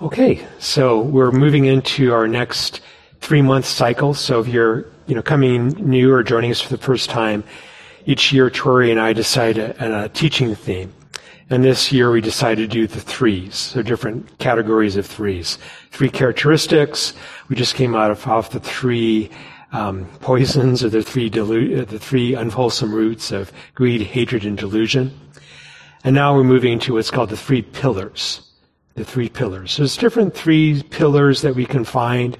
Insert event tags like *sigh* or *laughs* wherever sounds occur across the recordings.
Okay, so we're moving into our next three month cycle. So if you're you know coming new or joining us for the first time, each year Tori and I decide a, a teaching theme. And this year we decided to do the threes, so different categories of threes. Three characteristics. We just came out of off the three um, poisons or the three delu- the three unwholesome roots of greed, hatred, and delusion. And now we're moving to what's called the three pillars the three pillars. So there's different three pillars that we can find,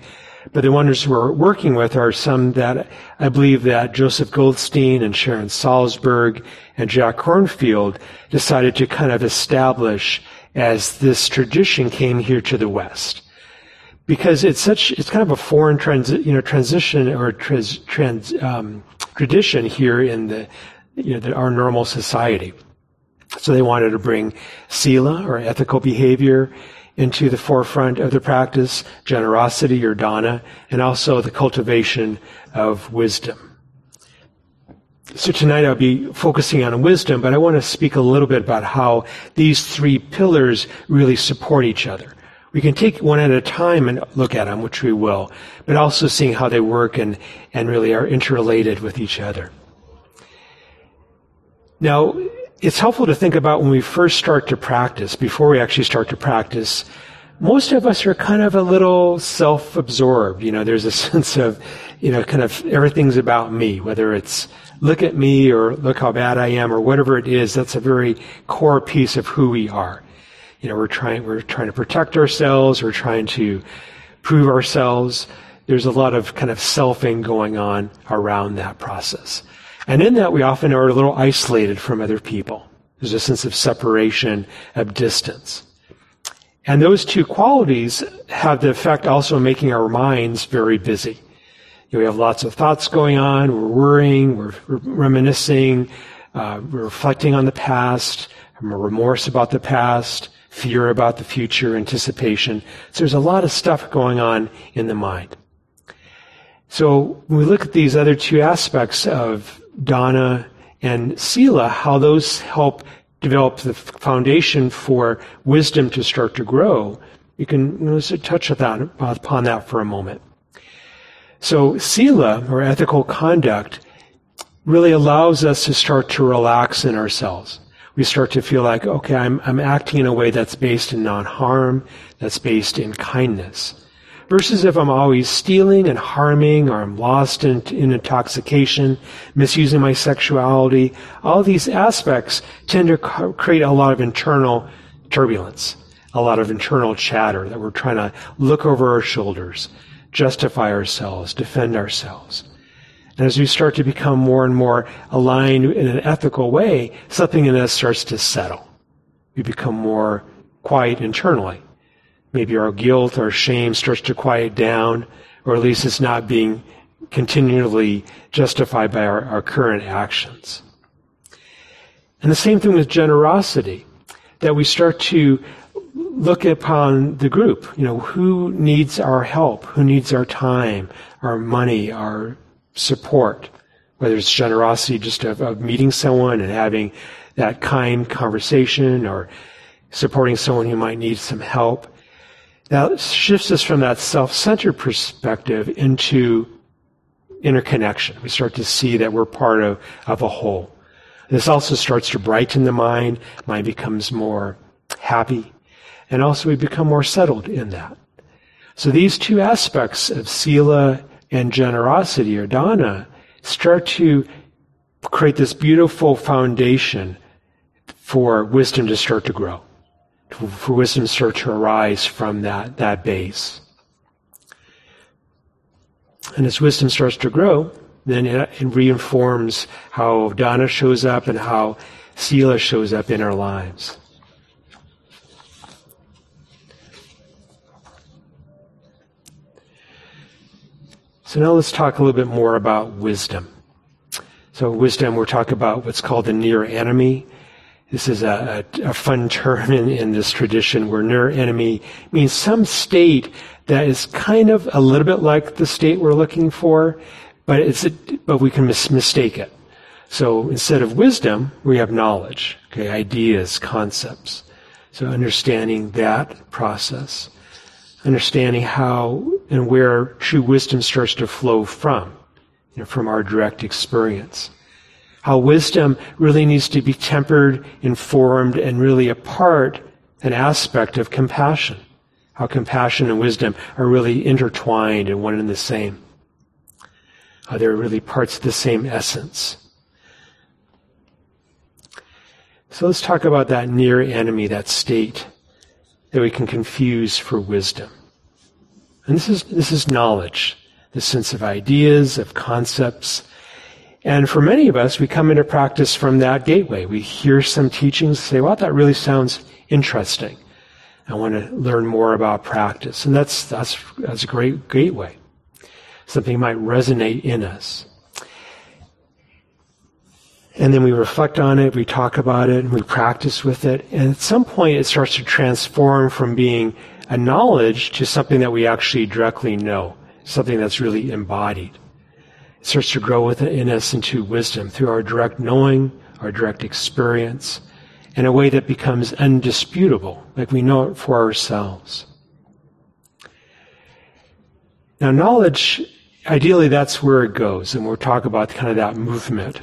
but the ones we're working with are some that I believe that Joseph Goldstein and Sharon Salzberg and Jack Kornfield decided to kind of establish as this tradition came here to the West. Because it's such, it's kind of a foreign transi- you know, transition or trans, trans um, tradition here in the, you know, the, our normal society. So they wanted to bring sila or ethical behavior into the forefront of the practice, generosity or dana, and also the cultivation of wisdom. So tonight I'll be focusing on wisdom, but I want to speak a little bit about how these three pillars really support each other. We can take one at a time and look at them, which we will, but also seeing how they work and, and really are interrelated with each other. Now, it's helpful to think about when we first start to practice, before we actually start to practice, most of us are kind of a little self-absorbed. You know, there's a *laughs* sense of, you know, kind of everything's about me, whether it's look at me or look how bad I am or whatever it is. That's a very core piece of who we are. You know, we're trying, we're trying to protect ourselves. We're trying to prove ourselves. There's a lot of kind of selfing going on around that process. And in that, we often are a little isolated from other people. There's a sense of separation, of distance. And those two qualities have the effect also of making our minds very busy. You know, we have lots of thoughts going on, we're worrying, we're, reminiscing, uh, we're reflecting on the past, remorse about the past, fear about the future, anticipation. So there's a lot of stuff going on in the mind. So when we look at these other two aspects of dana, and sila, how those help develop the foundation for wisdom to start to grow. You can touch that, upon that for a moment. So sila, or ethical conduct, really allows us to start to relax in ourselves. We start to feel like, okay, I'm, I'm acting in a way that's based in non-harm, that's based in kindness versus if I'm always stealing and harming or I'm lost in, in intoxication, misusing my sexuality. All these aspects tend to create a lot of internal turbulence, a lot of internal chatter that we're trying to look over our shoulders, justify ourselves, defend ourselves. And as we start to become more and more aligned in an ethical way, something in us starts to settle. We become more quiet internally. Maybe our guilt, our shame starts to quiet down, or at least it's not being continually justified by our, our current actions. And the same thing with generosity, that we start to look upon the group. You know, who needs our help? Who needs our time, our money, our support? Whether it's generosity just of, of meeting someone and having that kind conversation or supporting someone who might need some help. That shifts us from that self centered perspective into interconnection. We start to see that we're part of, of a whole. This also starts to brighten the mind. Mind becomes more happy. And also we become more settled in that. So these two aspects of sila and generosity or dana start to create this beautiful foundation for wisdom to start to grow for wisdom start to arise from that, that base. And as wisdom starts to grow, then it, it reinforms how dana shows up and how sila shows up in our lives. So now let's talk a little bit more about wisdom. So wisdom, we're talking about what's called the near enemy. This is a, a, a fun term in, in, this tradition where near enemy means some state that is kind of a little bit like the state we're looking for, but it's a, but we can mis- mistake it. So instead of wisdom, we have knowledge, okay, ideas, concepts. So understanding that process. understanding how and where true wisdom starts to flow from, you know, from our direct experience. How wisdom really needs to be tempered, informed, and really a part, an aspect of compassion. How compassion and wisdom are really intertwined and one and the same. How they're really parts of the same essence. So let's talk about that near enemy, that state that we can confuse for wisdom. And this is, this is knowledge, the sense of ideas, of concepts. And for many of us, we come into practice from that gateway. We hear some teachings, say, well, that really sounds interesting. I want to learn more about practice. And that's, that's, that's a great gateway. Something might resonate in us. And then we reflect on it, we talk about it, we practice with it. And at some point, it starts to transform from being a knowledge to something that we actually directly know, something that's really embodied. Starts to grow within us into wisdom through our direct knowing, our direct experience, in a way that becomes undisputable, like we know it for ourselves. Now, knowledge, ideally, that's where it goes, and we'll talk about kind of that movement.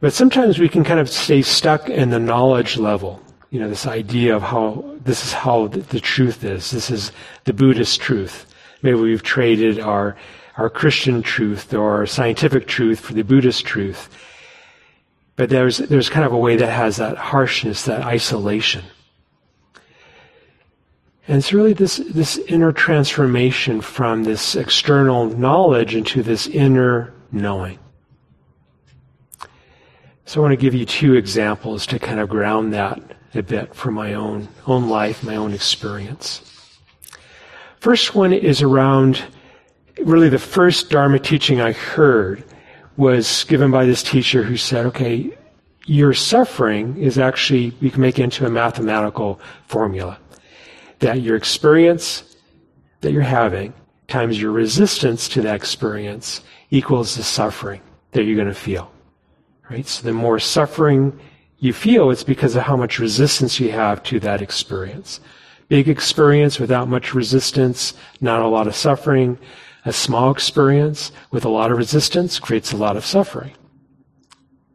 But sometimes we can kind of stay stuck in the knowledge level. You know, this idea of how this is how the, the truth is. This is the Buddhist truth. Maybe we've traded our our Christian truth or scientific truth for the Buddhist truth. But there's there's kind of a way that has that harshness, that isolation. And it's really this, this inner transformation from this external knowledge into this inner knowing. So I want to give you two examples to kind of ground that a bit from my own, own life, my own experience. First one is around really the first Dharma teaching I heard was given by this teacher who said, okay, your suffering is actually, you can make it into a mathematical formula. That your experience that you're having times your resistance to that experience equals the suffering that you're going to feel. Right? So the more suffering you feel, it's because of how much resistance you have to that experience. Big experience without much resistance, not a lot of suffering. A small experience with a lot of resistance creates a lot of suffering.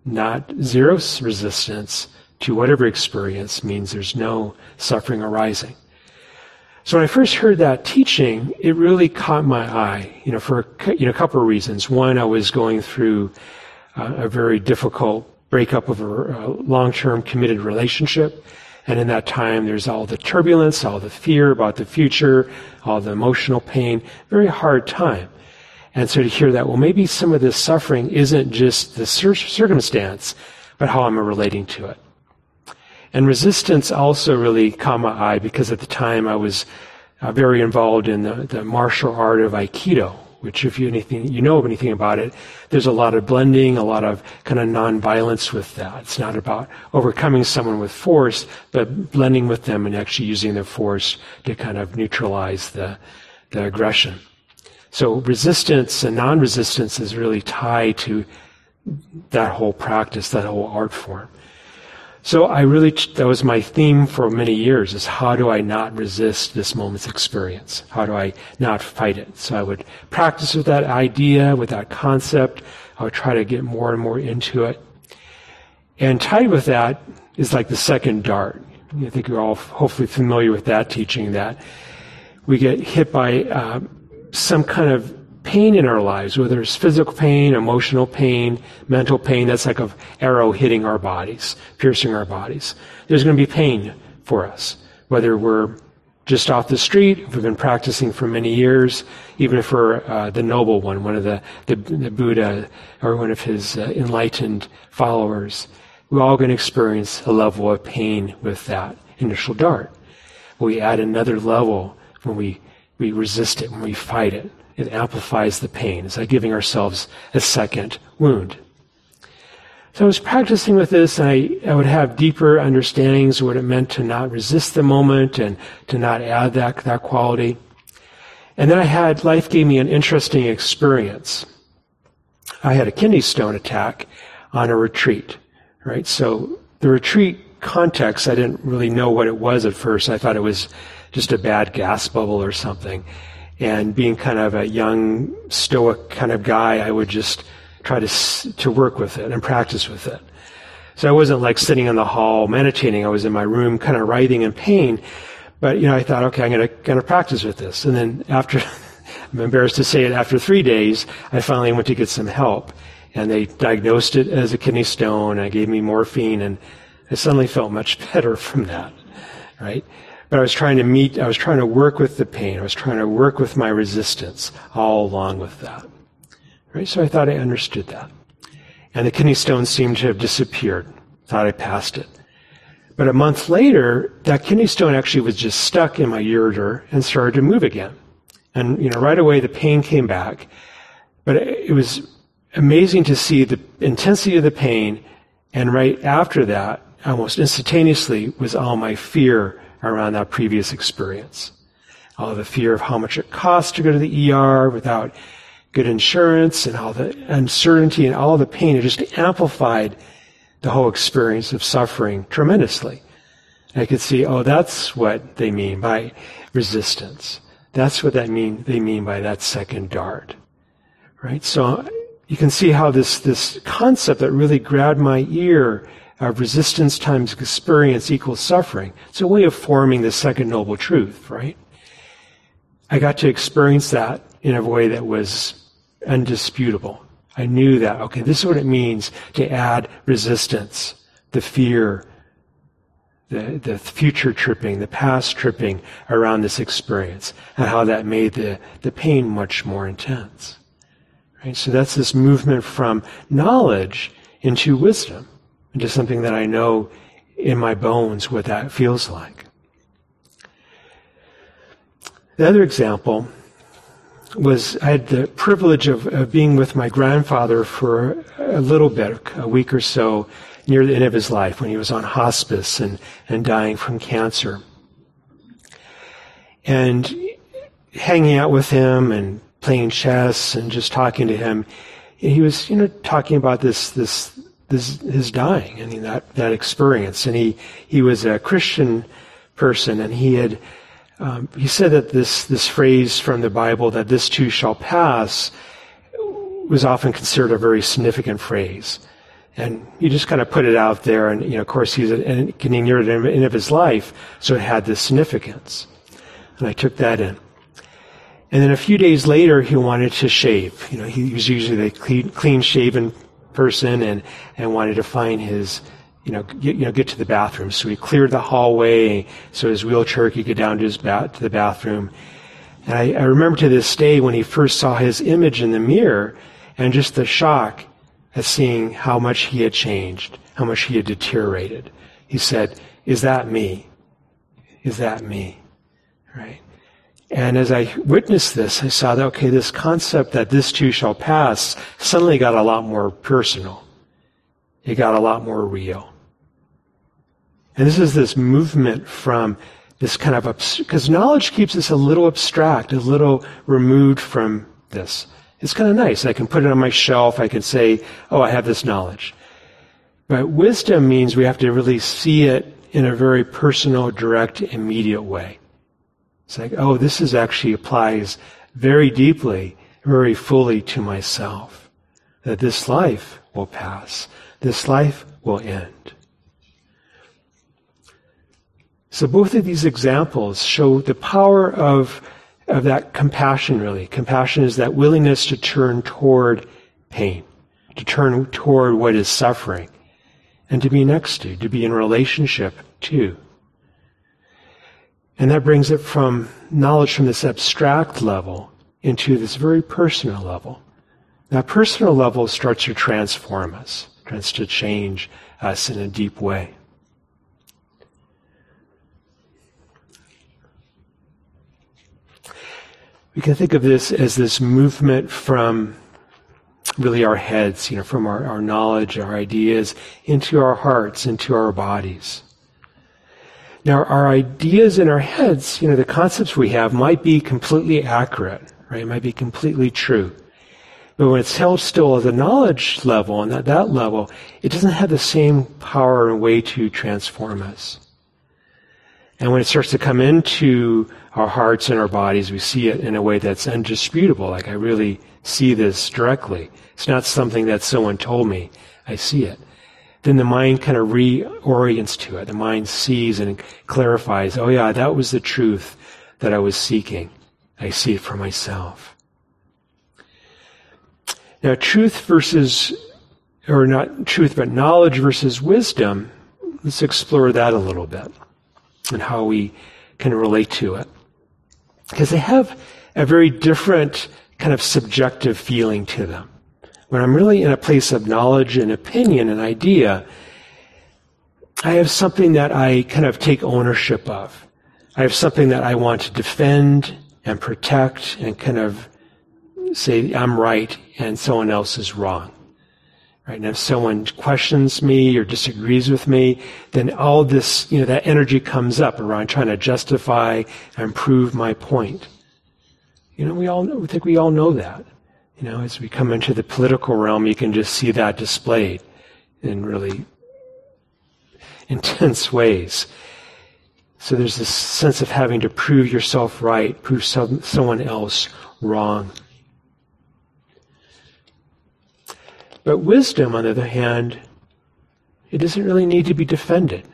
Not zero resistance to whatever experience means there's no suffering arising. So when I first heard that teaching, it really caught my eye, you know, for you know, a couple of reasons. One, I was going through uh, a very difficult breakup of a, a long-term committed relationship. And in that time, there's all the turbulence, all the fear about the future, all the emotional pain, very hard time. And so to hear that, well, maybe some of this suffering isn't just the circumstance, but how I'm relating to it. And resistance also really caught my eye because at the time I was uh, very involved in the, the martial art of Aikido, which if you anything you know anything about it, there's a lot of blending, a lot of kind of non-violence with that. It's not about overcoming someone with force, but blending with them and actually using their force to kind of neutralize the the aggression. So resistance and non-resistance is really tied to that whole practice, that whole art form. So I really, that was my theme for many years is how do I not resist this moment's experience? How do I not fight it? So I would practice with that idea, with that concept. I would try to get more and more into it. And tied with that is like the second dart. I think you're all hopefully familiar with that teaching that we get hit by uh, some kind of pain in our lives, whether it's physical pain, emotional pain, mental pain, that's like an arrow hitting our bodies, piercing our bodies. There's going to be pain for us, whether we're just off the street, if we've been practicing for many years, even if we're uh, the noble one, one of the, the, the Buddha or one of his uh, enlightened followers, we're all going to experience a level of pain with that initial dart. We add another level when we, we resist it, when we fight it it amplifies the pain. It's like giving ourselves a second wound. So I was practicing with this, and I, I would have deeper understandings of what it meant to not resist the moment and to not add that, that quality. And then I had, life gave me an interesting experience. I had a kidney stone attack on a retreat, right? So the retreat context, I didn't really know what it was at first. I thought it was just a bad gas bubble or something. And being kind of a young, stoic kind of guy, I would just try to, to work with it and practice with it. So I wasn't like sitting in the hall meditating. I was in my room kind of writhing in pain. But, you know, I thought, okay, I'm going to, going to practice with this. And then after, *laughs* I'm embarrassed to say it, after three days, I finally went to get some help. And they diagnosed it as a kidney stone. And gave me morphine and I suddenly felt much *laughs* better from that. Right? But I was trying to meet, I was trying to work with the pain. I was trying to work with my resistance all along with that. Right? So I thought I understood that. And the kidney stone seemed to have disappeared. Thought I passed it. But a month later, that kidney stone actually was just stuck in my ureter and started to move again. And, you know, right away the pain came back. But it was amazing to see the intensity of the pain. And right after that, almost instantaneously, was all my fear around that previous experience. All the fear of how much it costs to go to the ER without good insurance and all the uncertainty and all the pain. It just amplified the whole experience of suffering tremendously. I could see, oh, that's what they mean by resistance. That's what that mean they mean by that second dart. Right? So you can see how this, this concept that really grabbed my ear of resistance times experience equals suffering. It's a way of forming the second noble truth, right? I got to experience that in a way that was undisputable. I knew that, okay, this is what it means to add resistance, the fear, the, the future tripping, the past tripping around this experience, and how that made the, the pain much more intense. Right? So that's this movement from knowledge into wisdom, into something that I know in my bones what that feels like. The other example was I had the privilege of, of, being with my grandfather for a little bit, a week or so, near the end of his life when he was on hospice and, and dying from cancer. And hanging out with him and playing chess and just talking to him, he was, you know, talking about this, this, this, his dying and that, that experience. And he, he was a Christian person and he had, um, he said that this, this phrase from the Bible, that this too shall pass, was often considered a very significant phrase. And he just kind of put it out there, and you know, of course, he's getting near the end of his life, so it had this significance. And I took that in. And then a few days later, he wanted to shave. You know, he was usually the clean, clean shaven person, and and wanted to find his you know, get, you know, get to the bathroom. So he cleared the hallway so his wheelchair could get down to his ba- to the bathroom. And I, I remember to this day when he first saw his image in the mirror and just the shock at seeing how much he had changed, how much he had deteriorated. He said, is that me? Is that me? Right? And as I witnessed this, I saw that, okay, this concept that this too shall pass suddenly got a lot more personal. It got a lot more real. And this is this movement from this kind of, because knowledge keeps us a little abstract, a little removed from this. It's kind of nice. I can put it on my shelf. I can say, oh, I have this knowledge. But wisdom means we have to really see it in a very personal, direct, immediate way. It's like, oh, this is actually applies very deeply, very fully to myself. That this life will pass. This life will end. So both of these examples show the power of, of that compassion, really. Compassion is that willingness to turn toward pain, to turn toward what is suffering, and to be next to, to be in relationship to. And that brings it from knowledge from this abstract level into this very personal level. That personal level starts to transform us, starts to change us in a deep way. we can think of this as this movement from really our heads, you know, from our, our knowledge, our ideas, into our hearts, into our bodies. Now, our ideas in our heads, you know, the concepts we have might be completely accurate, right? It might be completely true. But when it's held still at the knowledge level and at that level, it doesn't have the same power and way to transform us. And when it starts to come into our hearts and our bodies, we see it in a way that's undisputable. Like I really see this directly. It's not something that someone told me. I see it. Then the mind kind of reorients to it. The mind sees and clarifies, oh yeah, that was the truth that I was seeking. I see it for myself. Now, truth versus, or not truth, but knowledge versus wisdom, let's explore that a little bit and how we can relate to it. Because they have a very different kind of subjective feeling to them. When I'm really in a place of knowledge and opinion and idea, I have something that I kind of take ownership of. I have something that I want to defend and protect and kind of say I'm right and someone else is wrong. Right? And if someone questions me or disagrees with me, then all this, you know, that energy comes up around trying to justify and prove my point. You know, we all know, I think we all know that. You know, as we come into the political realm, you can just see that displayed in really *laughs* intense ways. So there's this sense of having to prove yourself right, prove some, someone else wrong. But wisdom, on the other hand, it doesn't really need to be defended.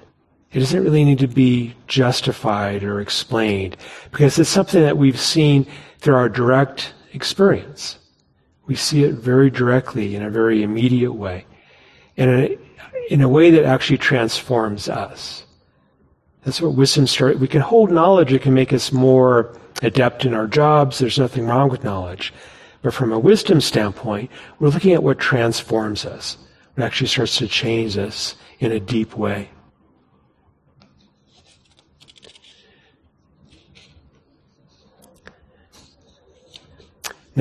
It doesn't really need to be justified or explained because it's something that we've seen through our direct experience. We see it very directly in a very immediate way, in a, in a way that actually transforms us. That's what wisdom starts. We can hold knowledge; it can make us more adept in our jobs. There's nothing wrong with knowledge. But from a wisdom standpoint, we're looking at what transforms us, what actually starts to change us in a deep way.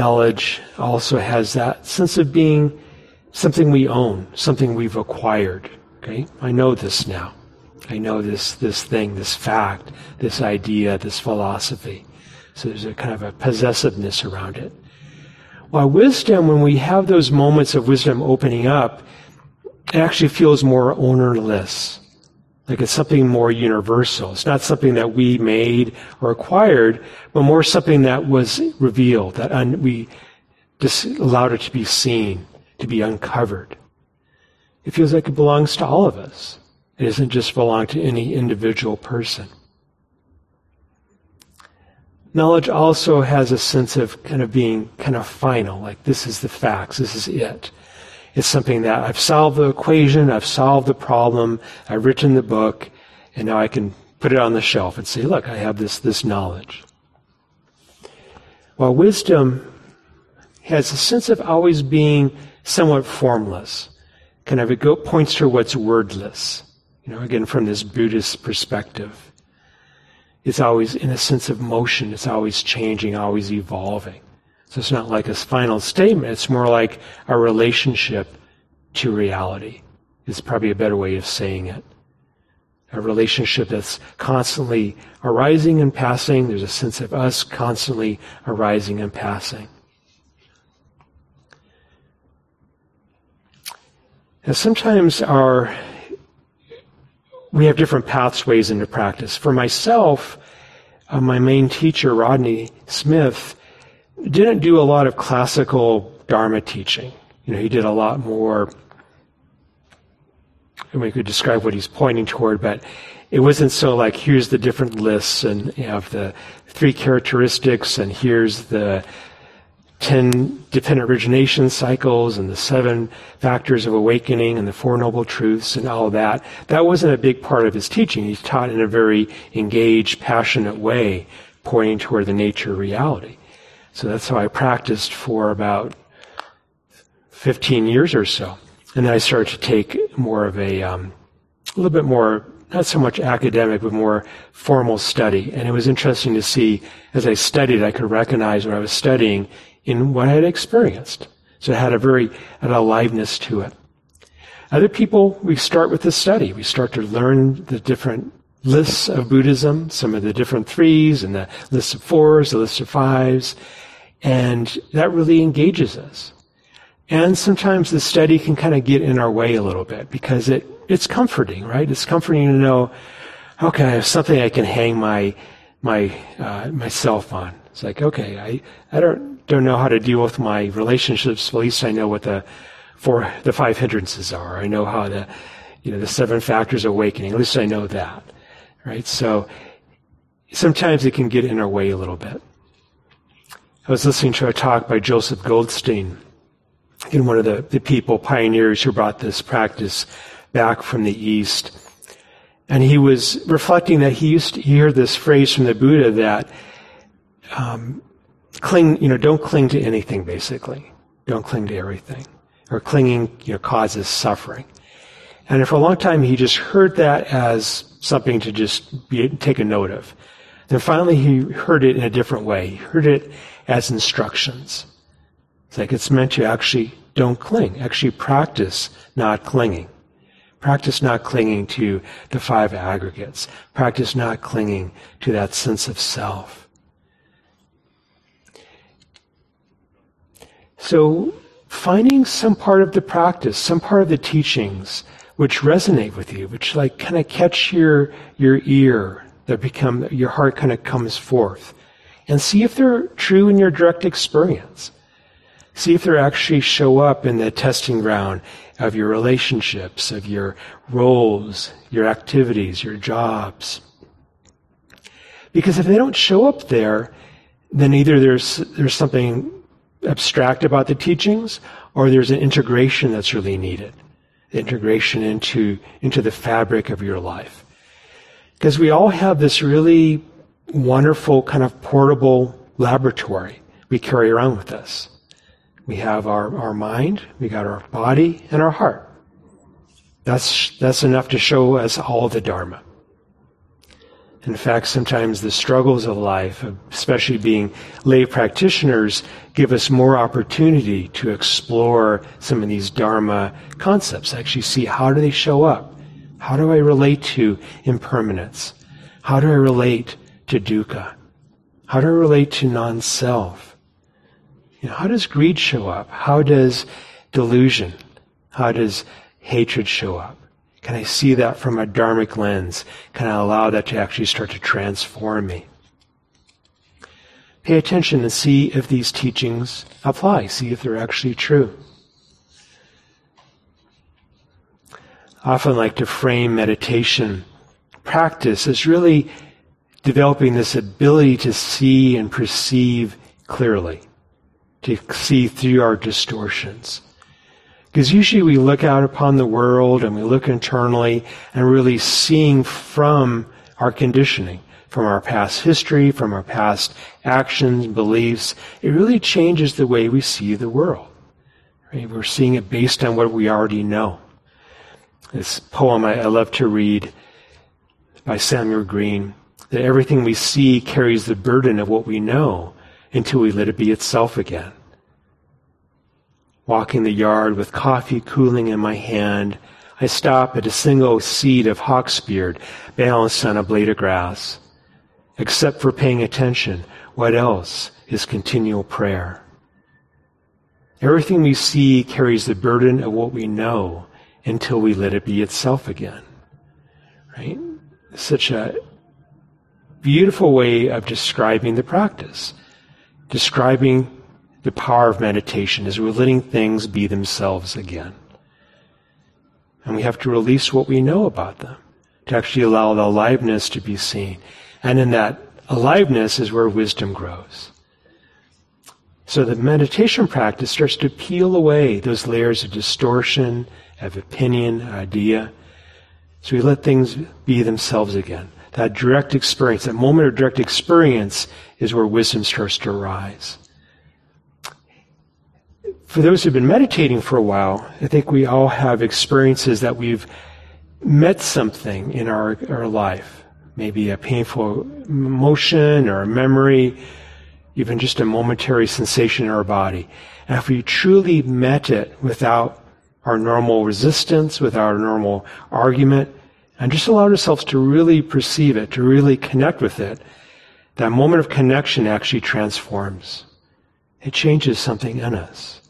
Knowledge also has that sense of being something we own, something we've acquired. Okay? I know this now. I know this, this thing, this fact, this idea, this philosophy. So there's a kind of a possessiveness around it. While wisdom, when we have those moments of wisdom opening up, it actually feels more ownerless. Like it's something more universal. It's not something that we made or acquired, but more something that was revealed, that un- we just allowed it to be seen, to be uncovered. It feels like it belongs to all of us. It doesn't just belong to any individual person. Knowledge also has a sense of kind of being kind of final, like this is the facts, this is it. It's something that I've solved the equation, I've solved the problem, I've written the book, and now I can put it on the shelf and say, look, I have this, this knowledge. While wisdom has a sense of always being somewhat formless, kind of it go, points to what's wordless. You know, again, from this Buddhist perspective it's always in a sense of motion. It's always changing, always evolving. So it's not like a final statement. It's more like a relationship to reality. Is probably a better way of saying it. A relationship that's constantly arising and passing. There's a sense of us constantly arising and passing. And sometimes our we have different pathways into practice. For myself, uh, my main teacher, Rodney Smith, didn't do a lot of classical Dharma teaching. You know, he did a lot more, and we could describe what he's pointing toward, but it wasn't so like, here's the different lists and you have the three characteristics and here's the 10 dependent origination cycles and the seven factors of awakening and the Four Noble Truths and all of that. That wasn't a big part of his teaching. He taught in a very engaged, passionate way, pointing toward the nature of reality. So that's how I practiced for about 15 years or so. And then I started to take more of a, um, a little bit more, not so much academic, but more formal study. And it was interesting to see as I studied, I could recognize what I was studying in what I had experienced. So it had a very an aliveness to it. Other people, we start with the study. We start to learn the different lists of Buddhism, some of the different threes and the lists of fours, the list of fives, and that really engages us. And sometimes the study can kind of get in our way a little bit because it, it's comforting, right? It's comforting to know okay, I have something I can hang my my uh, myself on. It's like, okay, I, I don't don't know how to deal with my relationships. At least I know what the four the five hindrances are. I know how the you know the seven factors of awakening. At least I know that, right? So sometimes it can get in our way a little bit. I was listening to a talk by Joseph Goldstein, and one of the, the people, pioneers who brought this practice back from the East. And he was reflecting that he used to hear this phrase from the Buddha that um, cling, you know, don't cling to anything, basically. Don't cling to everything. Or clinging, you know, causes suffering. And for a long time, he just heard that as something to just be, take a note of. Then finally, he heard it in a different way. He heard it as instructions. It's like it's meant to actually don't cling. Actually practice not clinging. Practice not clinging to the five aggregates. Practice not clinging to that sense of self. So, finding some part of the practice, some part of the teachings which resonate with you, which like kind of catch your, your ear, that become, your heart kind of comes forth. And see if they're true in your direct experience. See if they actually show up in the testing ground of your relationships, of your roles, your activities, your jobs. Because if they don't show up there, then either there's, there's something abstract about the teachings or there's an integration that's really needed. Integration into, into the fabric of your life. Because we all have this really wonderful kind of portable laboratory we carry around with us. We have our, our mind, we got our body, and our heart. That's, that's enough to show us all the Dharma. In fact, sometimes the struggles of life, especially being lay practitioners, give us more opportunity to explore some of these Dharma concepts. Actually, see how do they show up? How do I relate to impermanence? How do I relate to dukkha? How do I relate to non self? You know, how does greed show up? How does delusion? How does hatred show up? Can I see that from a dharmic lens? Can I allow that to actually start to transform me? Pay attention and see if these teachings apply. See if they're actually true. I often like to frame meditation practice as really developing this ability to see and perceive clearly to see through our distortions. Because usually we look out upon the world and we look internally and really seeing from our conditioning, from our past history, from our past actions, beliefs, it really changes the way we see the world. Right? We're seeing it based on what we already know. This poem I, I love to read by Samuel Green, that everything we see carries the burden of what we know until we let it be itself again. Walking the yard with coffee cooling in my hand, I stop at a single seed of hawksbeard balanced on a blade of grass. Except for paying attention, what else is continual prayer? Everything we see carries the burden of what we know until we let it be itself again. Right? Such a beautiful way of describing the practice describing the power of meditation is we're letting things be themselves again. And we have to release what we know about them to actually allow the aliveness to be seen. And in that aliveness is where wisdom grows. So the meditation practice starts to peel away those layers of distortion, of opinion, idea. So we let things be themselves again. That direct experience, that moment of direct experience is where wisdom starts to arise. For those who've been meditating for a while, I think we all have experiences that we've met something in our, our life. Maybe a painful emotion or a memory, even just a momentary sensation in our body. And if we truly met it without our normal resistance, without our normal argument, and just allowed ourselves to really perceive it, to really connect with it, that moment of connection actually transforms. It changes something in us.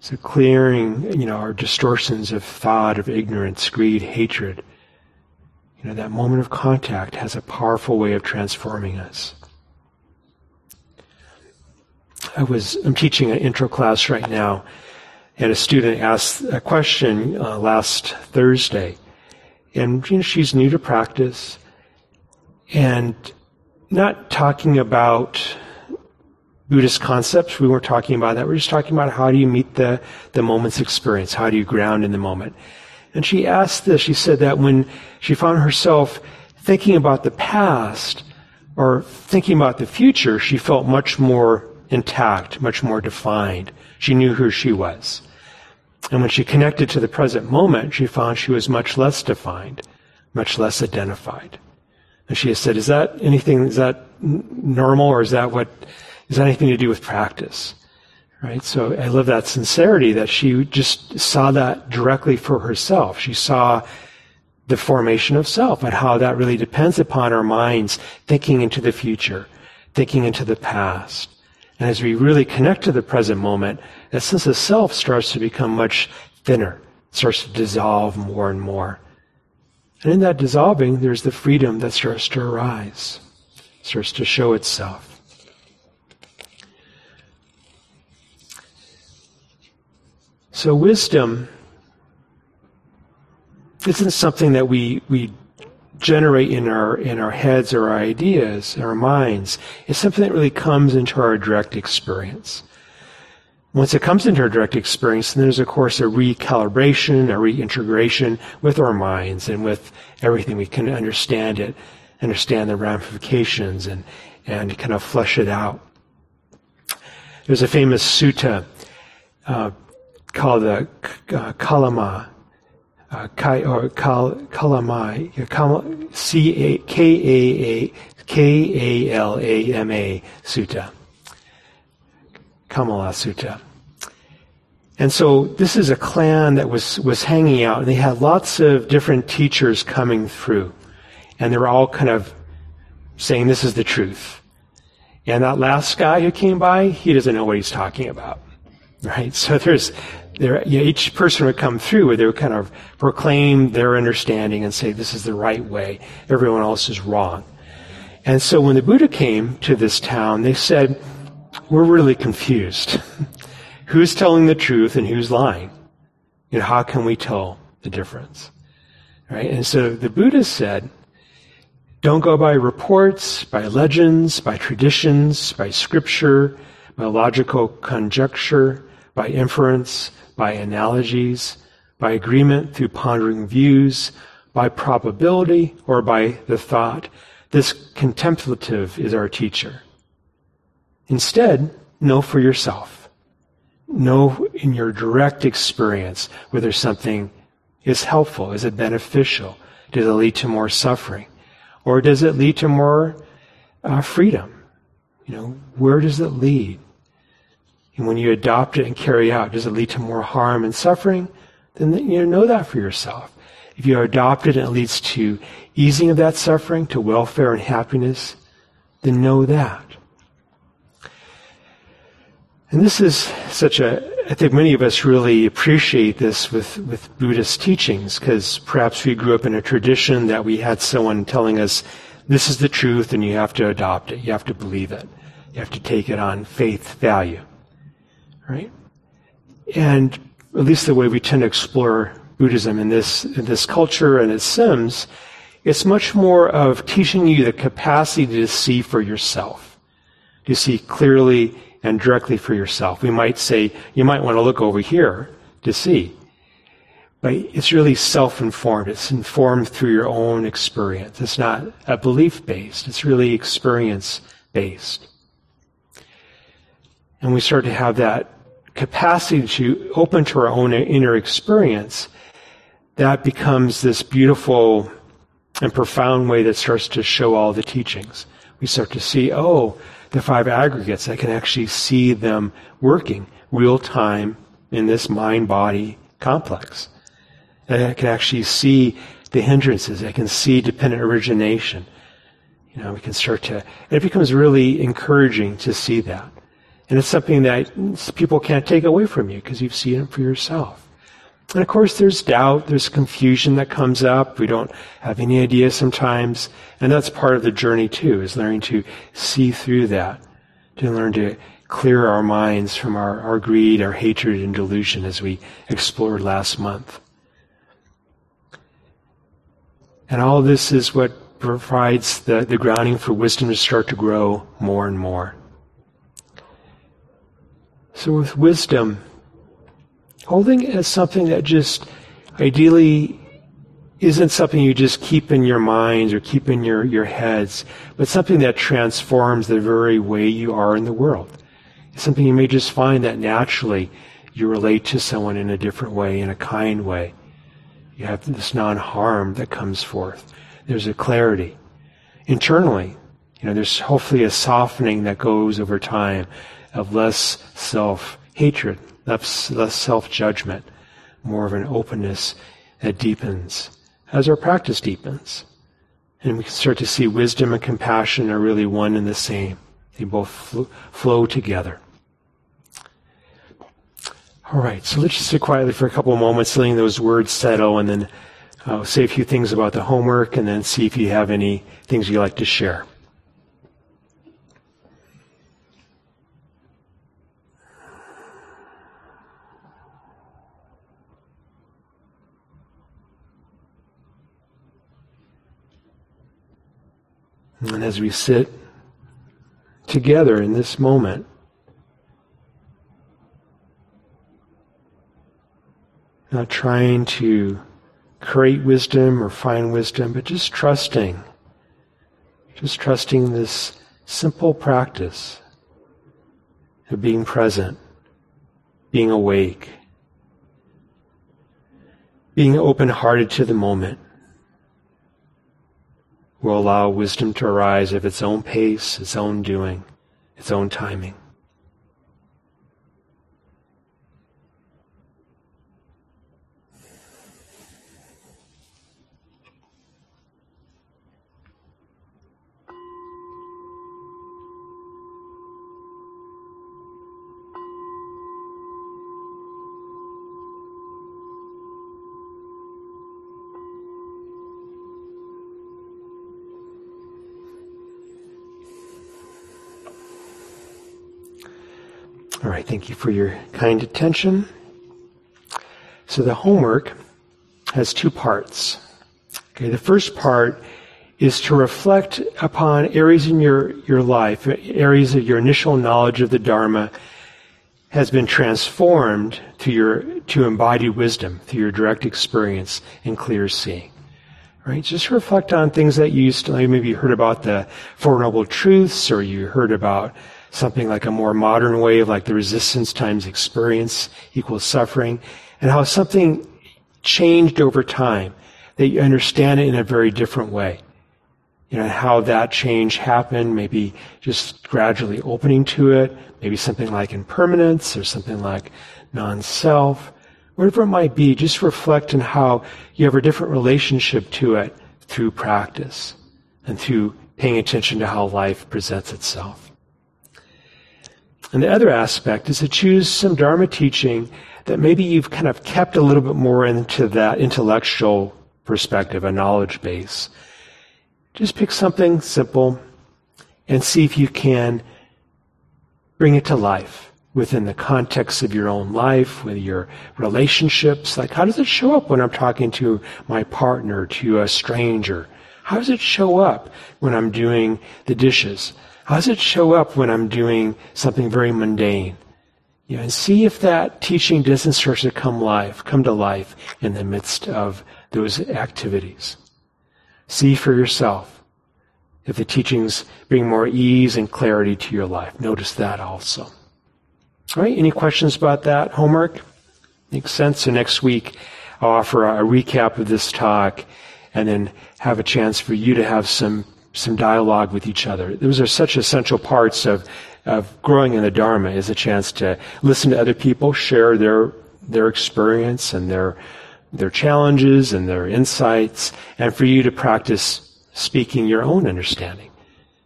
So clearing, you know, our distortions of thought, of ignorance, greed, hatred. You know, that moment of contact has a powerful way of transforming us. I was, I'm teaching an intro class right now, and a student asked a question uh, last Thursday. And, you know, she's new to practice and not talking about Buddhist concepts. We weren't talking about that. We're just talking about how do you meet the, the moment's experience? How do you ground in the moment? And she asked this. She said that when she found herself thinking about the past or thinking about the future, she felt much more intact, much more defined. She knew who she was. And when she connected to the present moment, she found she was much less defined, much less identified. And she has said, is that anything, is that normal or is that what is that anything to do with practice? Right? So I love that sincerity that she just saw that directly for herself. She saw the formation of self and how that really depends upon our minds thinking into the future, thinking into the past. And as we really connect to the present moment, that sense of self starts to become much thinner, starts to dissolve more and more. And in that dissolving, there's the freedom that starts to arise, starts to show itself. So wisdom isn't something that we, we generate in our in our heads or our ideas, our minds. It's something that really comes into our direct experience. Once it comes into our direct experience, then there's of course a recalibration, a reintegration with our minds and with everything. We can understand it, understand the ramifications, and and kind of flesh it out. There's a famous sutta. Uh, called the uh, Kalama, uh, Kai, or Kal, Kalamai, C A K A A K A L A M A Sutta, Kamala Sutta. And so this is a clan that was, was hanging out, and they had lots of different teachers coming through. And they were all kind of saying, This is the truth. And that last guy who came by, he doesn't know what he's talking about. *laughs* Right? So there's, there, you know, each person would come through where they would kind of proclaim their understanding and say, this is the right way. Everyone else is wrong. And so when the Buddha came to this town, they said, we're really confused. *laughs* who's telling the truth and who's lying? You know, how can we tell the difference? Right? And so the Buddha said, don't go by reports, by legends, by traditions, by scripture, by logical conjecture, by inference, by analogies, by agreement through pondering views, by probability, or by the thought. This contemplative is our teacher. Instead, know for yourself. Know in your direct experience whether something is helpful, is it beneficial, does it lead to more suffering, or does it lead to more uh, freedom? You know, where does it lead? And when you adopt it and carry out, does it lead to more harm and suffering? Then you know that for yourself. If you adopt it and it leads to easing of that suffering, to welfare and happiness, then know that. And this is such a, I think many of us really appreciate this with, with Buddhist teachings because perhaps we grew up in a tradition that we had someone telling us, this is the truth and you have to adopt it. You have to believe it. You have to take it on faith value right? And at least the way we tend to explore Buddhism in this in this culture and its Sims, it's much more of teaching you the capacity to see for yourself, to see clearly and directly for yourself. We might say you might want to look over here to see, but it's really self-informed. It's informed through your own experience. It's not a belief-based. It's really experience-based. And we start to have that capacity to open to our own inner experience, that becomes this beautiful and profound way that starts to show all the teachings. We start to see, oh, the five aggregates, I can actually see them working real time in this mind body complex. And I can actually see the hindrances. I can see dependent origination. You know, we can start to, and it becomes really encouraging to see that. And it's something that people can't take away from you because you've seen it for yourself. And of course, there's doubt, there's confusion that comes up. We don't have any idea sometimes. And that's part of the journey too, is learning to see through that, to learn to clear our minds from our, our greed, our hatred, and delusion as we explored last month. And all this is what provides the, the grounding for wisdom to start to grow more and more. So with wisdom, holding it as something that just ideally isn't something you just keep in your minds or keep in your, your heads, but something that transforms the very way you are in the world. It's something you may just find that naturally you relate to someone in a different way, in a kind way. You have this non-harm that comes forth. There's a clarity. Internally, you know, there's hopefully a softening that goes over time of less self-hatred, less, less self judgment, more of an openness that deepens as our practice deepens. And we can start to see wisdom and compassion are really one and the same. They both fl- flow together. All right, so let's just sit quietly for a couple of moments, letting those words settle, and then I'll say a few things about the homework, and then see if you have any things you'd like to share. And as we sit together in this moment, not trying to create wisdom or find wisdom, but just trusting, just trusting this simple practice of being present, being awake, being open hearted to the moment will allow wisdom to arise of its own pace, its own doing, its own timing. All right, thank you for your kind attention. So the homework has two parts. Okay, the first part is to reflect upon areas in your, your life, areas of your initial knowledge of the Dharma has been transformed to your to embodied wisdom through your direct experience and clear seeing. Right? Just reflect on things that you used to maybe you heard about the Four Noble Truths or you heard about something like a more modern way of like the resistance times experience equals suffering, and how something changed over time, that you understand it in a very different way. You know, how that change happened, maybe just gradually opening to it, maybe something like impermanence or something like non-self, whatever it might be, just reflect on how you have a different relationship to it through practice and through paying attention to how life presents itself. And the other aspect is to choose some Dharma teaching that maybe you've kind of kept a little bit more into that intellectual perspective, a knowledge base. Just pick something simple and see if you can bring it to life within the context of your own life, with your relationships. Like, how does it show up when I'm talking to my partner, to a stranger? How does it show up when I'm doing the dishes? How does it show up when I'm doing something very mundane? You know, and see if that teaching doesn't start to come life, come to life in the midst of those activities. See for yourself if the teachings bring more ease and clarity to your life. Notice that also. All right, any questions about that homework? Makes sense? So next week, I'll offer a recap of this talk and then have a chance for you to have some some dialogue with each other. Those are such essential parts of, of growing in the Dharma is a chance to listen to other people, share their, their experience and their, their challenges and their insights, and for you to practice speaking your own understanding.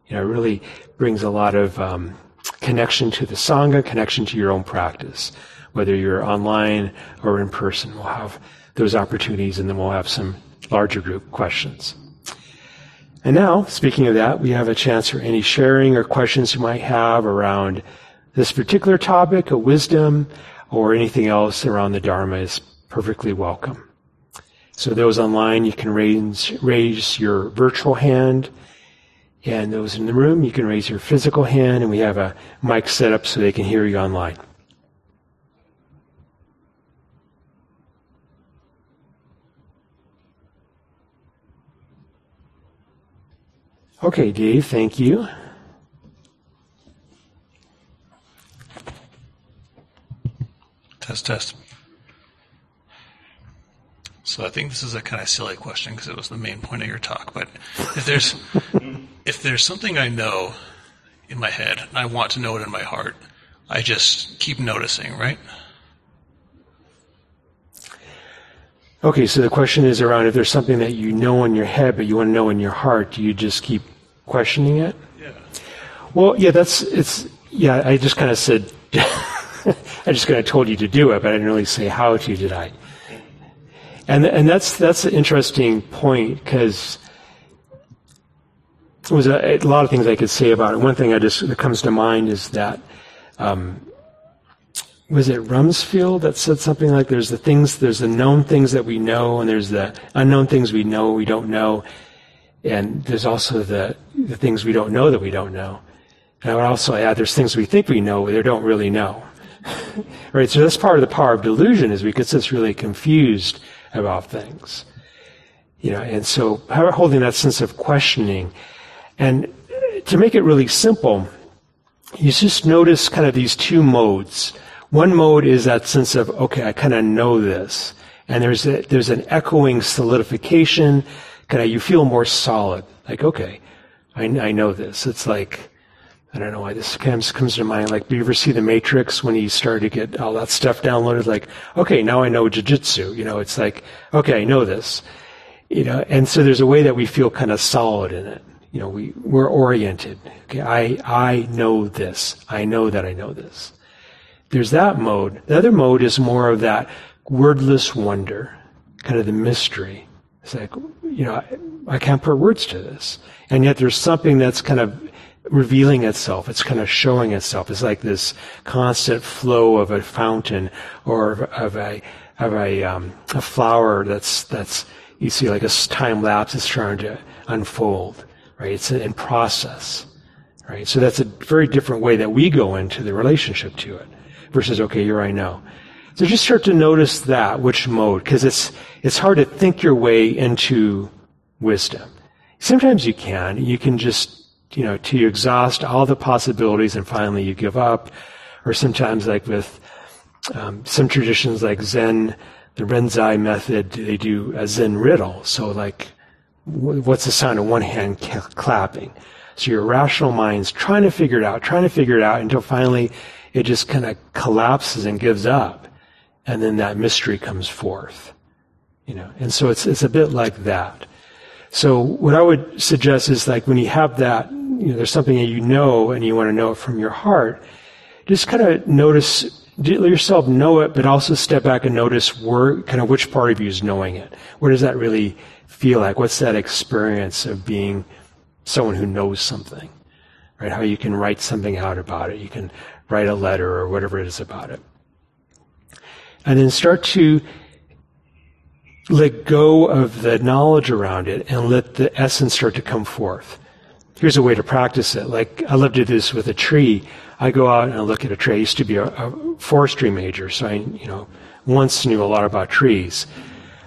You know, it really brings a lot of um, connection to the Sangha, connection to your own practice. Whether you're online or in person, we'll have those opportunities and then we'll have some larger group questions. And now, speaking of that, we have a chance for any sharing or questions you might have around this particular topic, a wisdom, or anything else around the Dharma is perfectly welcome. So those online, you can raise, raise your virtual hand. And those in the room, you can raise your physical hand, and we have a mic set up so they can hear you online. Okay, Dave, thank you. Test, test. So I think this is a kind of silly question because it was the main point of your talk. But if there's *laughs* if there's something I know in my head and I want to know it in my heart, I just keep noticing, right? Okay, so the question is around if there's something that you know in your head but you want to know in your heart, do you just keep questioning it? Yeah. Well, yeah, that's it's yeah. I just kind of said, *laughs* I just kind of told you to do it, but I didn't really say how to, did I? And and that's that's an interesting point because there was a, a, lot of things I could say about it. One thing I just that comes to mind is that. Um, was it Rumsfeld that said something like there's the things there's the known things that we know and there's the unknown things we know we don't know and there's also the, the things we don't know that we don't know. And I would also add there's things we think we know we don't really know. *laughs* right? So that's part of the power of delusion is we get us really confused about things. You know, and so how holding that sense of questioning. And to make it really simple, you just notice kind of these two modes. One mode is that sense of, okay, I kind of know this. And there's a, there's an echoing solidification kind of you feel more solid. Like, okay, I, I know this. It's like, I don't know why this comes comes to mind. Like, do you ever see The Matrix when he started to get all that stuff downloaded? Like, okay, now I know jujitsu. You know, it's like, okay, I know this. You know, and so there's a way that we feel kind of solid in it. You know, we we're oriented. Okay, I I know this. I know that I know this. There's that mode. The other mode is more of that wordless wonder, kind of the mystery. It's like, you know, I, I can't put words to this. And yet there's something that's kind of revealing itself. It's kind of showing itself. It's like this constant flow of a fountain or of a, of a, um, a flower that's, that's, you see like a time lapse is trying to unfold, right? It's in process, right? So that's a very different way that we go into the relationship to it versus, okay, here I know. So just start to notice that, which mode, because it's, it's hard to think your way into wisdom. Sometimes you can. You can just, you know, to exhaust all the possibilities and finally you give up. Or sometimes like with um, some traditions like Zen, the Rinzai method, they do a Zen riddle. So like, what's the sound of one hand clapping? So your rational mind's trying to figure it out, trying to figure it out until finally it just kind of collapses and gives up and then that mystery comes forth. You know, and so it's it's a bit like that. So what I would suggest is like when you have that, you know, there's something that you know and you want to know it from your heart, just kind of notice, let yourself know it, but also step back and notice where, kind of which part of you is knowing it. Where does that really feel like? What's that experience of being someone who knows something? Right? How you can write something out about it. You can write a letter or whatever it is about it and then start to let go of the knowledge around it and let the essence start to come forth. Here's a way to practice it. Like I love to do this with a tree. I go out and I look at a tree. I used to be a, a forestry major, so I, you know, once knew a lot about trees.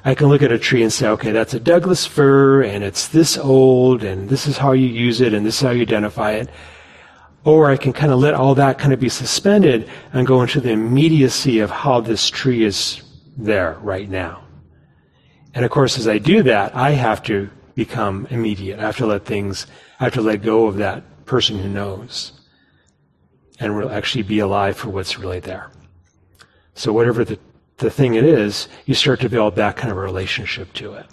I can look at a tree and say, okay, that's a Douglas fir, and it's this old, and this is how you use it, and this is how you identify it. Or I can kind of let all that kind of be suspended and go into the immediacy of how this tree is there right now. And of course, as I do that, I have to become immediate. I have to let things, I have to let go of that person who knows and will actually be alive for what's really there. So whatever the, the thing it is, you start to build that kind of a relationship to it.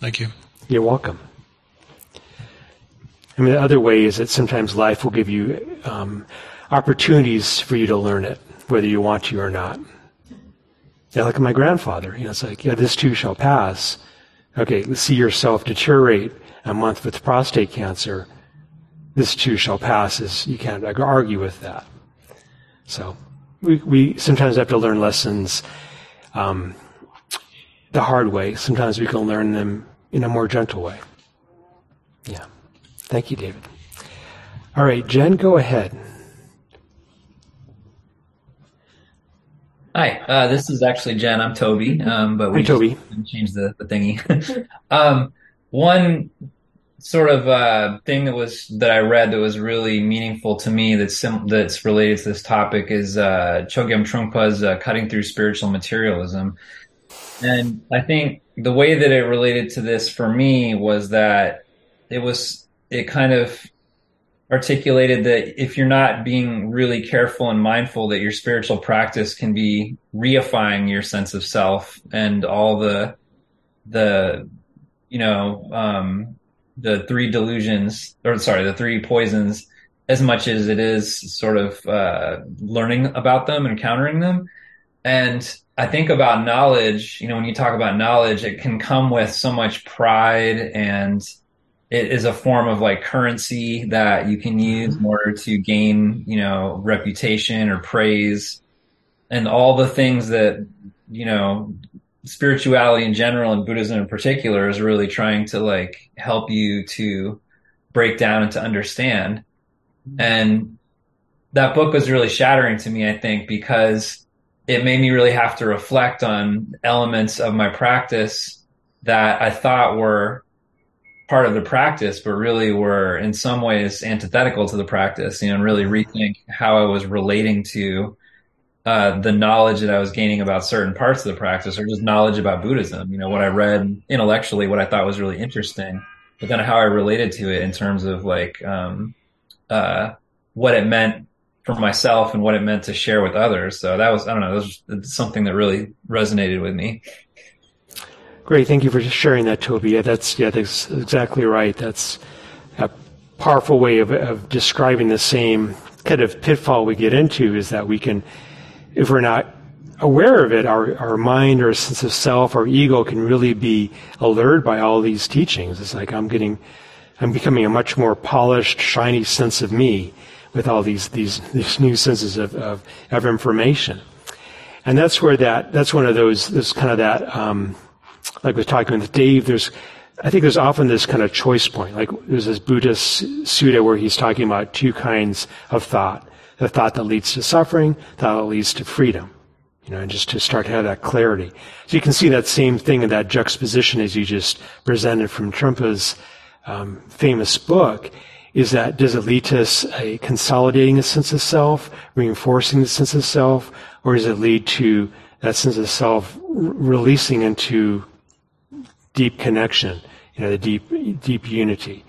Thank you. You're welcome. I mean, the other way is that sometimes life will give you um, opportunities for you to learn it, whether you want to or not. Yeah, like my grandfather, you know, it's like, yeah, this too shall pass. Okay, see yourself deteriorate a month with prostate cancer. This too shall pass. Is you can't argue with that. So we we sometimes have to learn lessons um, the hard way. Sometimes we can learn them in a more gentle way. Yeah. Thank you, David. All right, Jen, go ahead. Hi, uh, this is actually Jen. I'm Toby, um, but we Hi, Toby. changed the, the thingy. *laughs* um, one sort of uh, thing that was that I read that was really meaningful to me that's sim- that's related to this topic is uh, Chogyam Trungpa's uh, "Cutting Through Spiritual Materialism," and I think the way that it related to this for me was that it was it kind of articulated that if you're not being really careful and mindful that your spiritual practice can be reifying your sense of self and all the the you know um the three delusions or sorry the three poisons as much as it is sort of uh learning about them and countering them. And i think about knowledge you know when you talk about knowledge it can come with so much pride and it is a form of like currency that you can mm-hmm. use in order to gain, you know, reputation or praise. And all the things that, you know, spirituality in general and Buddhism in particular is really trying to like help you to break down and to understand. Mm-hmm. And that book was really shattering to me, I think, because it made me really have to reflect on elements of my practice that I thought were part of the practice, but really were in some ways antithetical to the practice, you know, and really rethink how I was relating to uh, the knowledge that I was gaining about certain parts of the practice or just knowledge about Buddhism, you know, what I read intellectually, what I thought was really interesting, but then how I related to it in terms of like, um, uh, what it meant for myself and what it meant to share with others. So that was, I don't know, that was something that really resonated with me. Great, thank you for sharing that, Toby. Yeah, that's yeah, that's exactly right. That's a powerful way of, of describing the same kind of pitfall we get into is that we can, if we're not aware of it, our, our mind or sense of self, our ego can really be allured by all these teachings. It's like I'm getting, I'm becoming a much more polished, shiny sense of me with all these, these, these new senses of, of, of information. And that's where that, that's one of those, this kind of that, um, like we're talking with Dave, there's, I think there's often this kind of choice point. Like there's this Buddhist sutta where he's talking about two kinds of thought. The thought that leads to suffering, thought that leads to freedom. You know, and just to start to have that clarity. So you can see that same thing in that juxtaposition as you just presented from Trungpa's um, famous book is that does it lead to a consolidating a sense of self, reinforcing the sense of self, or does it lead to that sense of self releasing into deep connection, you know, the deep, deep unity.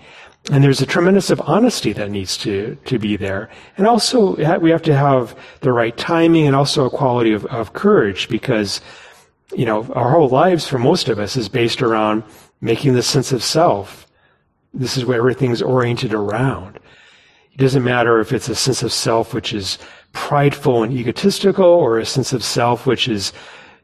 And there's a tremendous of honesty that needs to, to be there. And also, we have to have the right timing and also a quality of, of courage because, you know, our whole lives for most of us is based around making the sense of self. This is where everything's oriented around. It doesn't matter if it's a sense of self which is prideful and egotistical or a sense of self which is,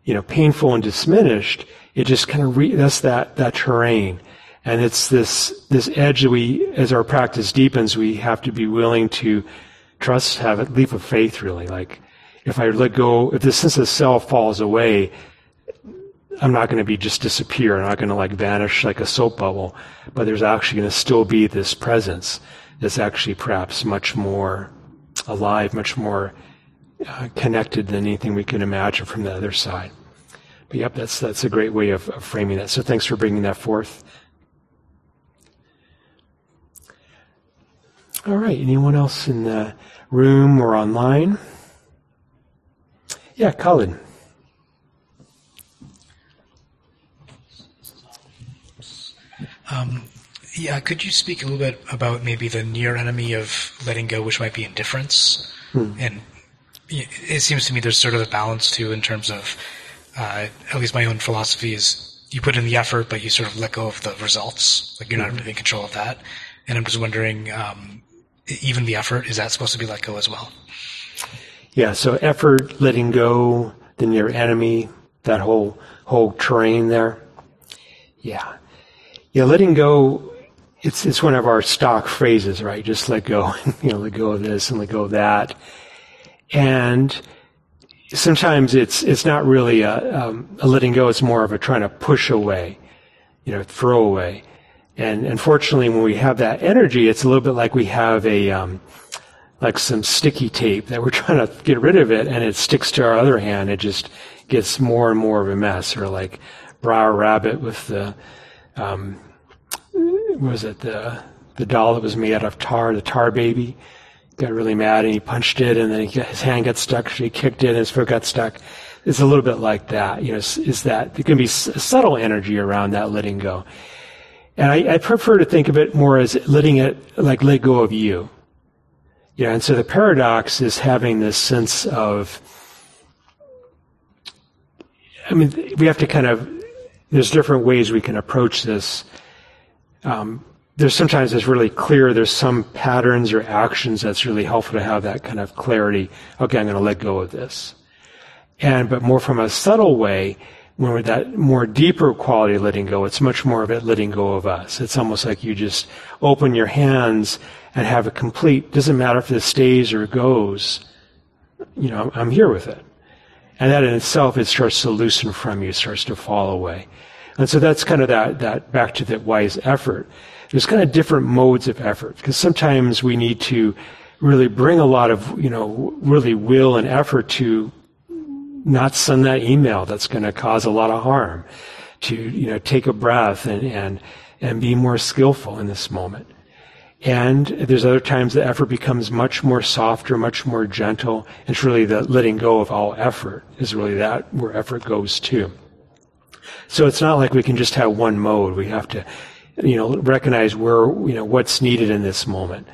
you know, painful and diminished it just kind of re- that's that that terrain. And it's this this edge that we as our practice deepens we have to be willing to trust have a leap of faith really. Like if i let go if the sense of self falls away i'm not going to be just disappear. I'm not going to like vanish like a soap bubble. But there's actually going to still be this presence that's actually perhaps much more alive much more uh, connected than anything we can imagine from the other side but yep, that's that's a great way of, of framing that. So thanks for bringing that forth. All right. Anyone else in the room or online? Yeah, Colin. Um, yeah, could you speak a little bit about maybe the near enemy of letting go, which might be indifference? Hmm. And it seems to me there's sort of a balance too in terms of uh, at least my own philosophy is you put in the effort, but you sort of let go of the results. Like you're not mm-hmm. really in control of that. and I'm just wondering, um, even the effort is that supposed to be let go as well? Yeah. So effort, letting go, the near enemy, that whole whole terrain there. Yeah. Yeah. Letting go. It's it's one of our stock phrases, right? Just let go. *laughs* you know, let go of this and let go of that. And sometimes it's it's not really a, um, a letting go. It's more of a trying to push away, you know, throw away. And unfortunately, when we have that energy, it's a little bit like we have a um, like some sticky tape that we're *laughs* trying to get rid of it, and it sticks to our other hand. It just gets more and more of a mess. Or like Brer Rabbit with the um, was it the the doll that was made out of tar, the tar baby got really mad and he punched it and then got, his hand got stuck. So he kicked it and his foot got stuck. It's a little bit like that. You know, is, that there can be subtle energy around that letting go. And I, I, prefer to think of it more as letting it, like let go of you. Yeah, and so the paradox is having this sense of, I mean, we have to kind of, there's different ways we can approach this. Um, there's sometimes it's really clear. There's some patterns or actions that's really helpful to have that kind of clarity. Okay, I'm going to let go of this. And, but more from a subtle way, when we're that more deeper quality letting go, it's much more of it letting go of us. It's almost like you just open your hands and have a complete, doesn't matter if this stays or goes, you know, I'm here with it. And that in itself, it starts to loosen from you, starts to fall away. And so that's kind of that, that back to that wise effort there's kind of different modes of effort because sometimes we need to really bring a lot of, you know, really will and effort to not send that email that's going to cause a lot of harm, to, you know, take a breath and, and, and be more skillful in this moment. And there's other times the effort becomes much more softer, much more gentle. It's really the letting go of all effort is really that where effort goes to. So it's not like we can just have one mode. We have to you know, recognize where, you know, what's needed in this moment.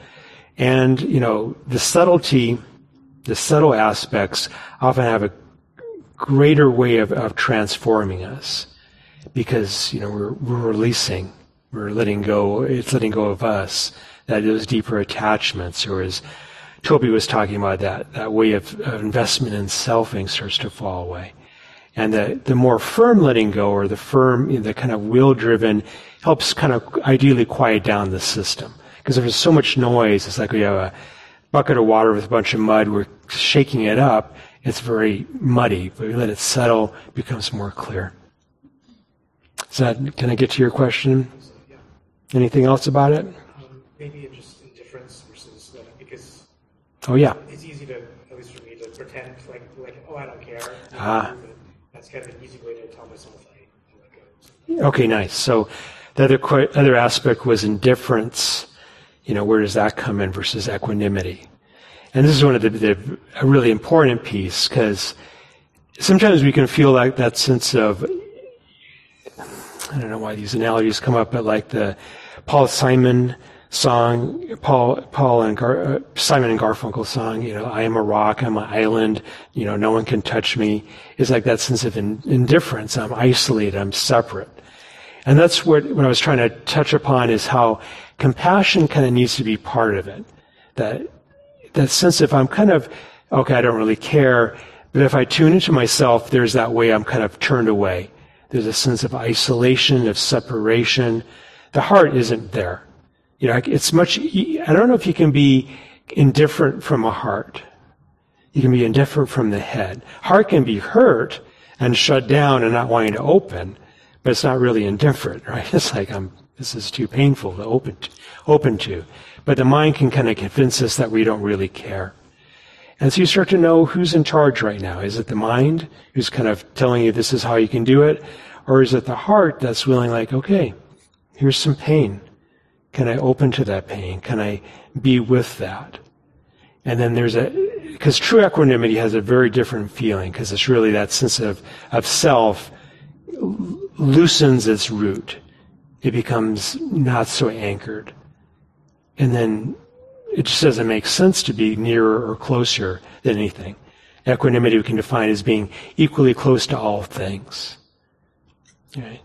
And, you know, the subtlety, the subtle aspects often have a greater way of, of transforming us because, you know, we're, we're releasing, we're letting go, it's letting go of us, that those deeper attachments, or as Toby was talking about, that, that way of, of investment in selfing starts to fall away. And the, the more firm letting go, or the firm, you know, the kind of will driven, helps kind of ideally quiet down the system. Because if there's so much noise, it's like we have a bucket of water with a bunch of mud, we're shaking it up, it's very muddy. But we let it settle, it becomes more clear. Is that, can I get to your question? Anything else about it? Um, maybe just indifference versus, uh, because oh, yeah. it's easy to, at least for me, to pretend like, like oh, I don't care. Ah. That's kind of an easy way to tell myself I, Like, oh, Okay, nice. So the other, other aspect was indifference. You know, where does that come in versus equanimity? And this is one of the, the a really important piece because sometimes we can feel like that sense of I don't know why these analogies come up, but like the Paul Simon song, Paul Paul and Gar, uh, Simon and Garfunkel song, you know, I am a rock, I'm an island, you know, no one can touch me. Is like that sense of in, indifference. I'm isolated, I'm separate. And that's what, what I was trying to touch upon is how compassion kind of needs to be part of it. That, that sense of I'm kind of, okay, I don't really care, but if I tune into myself, there's that way I'm kind of turned away. There's a sense of isolation, of separation. The heart isn't there. You know, it's much, I don't know if you can be indifferent from a heart. You can be indifferent from the head. Heart can be hurt and shut down and not wanting to open, but it's not really indifferent, right? *laughs* It's like I'm this is too painful to open to, open to. But the mind can kind of convince us that we don't really care. And so you start to know who's in charge right now. Is it the mind who's kind of telling you this is how you can do it? Or is it the heart that's willing like, okay, here's some pain. Can I open to that pain? Can I be with that? And then there's a, because true equanimity has a very different feeling because it's really that sense of, of self loosens its root. It becomes not so anchored. And then it just doesn't make sense to be nearer or closer than anything. Equanimity we can define as being equally close to all things. Right?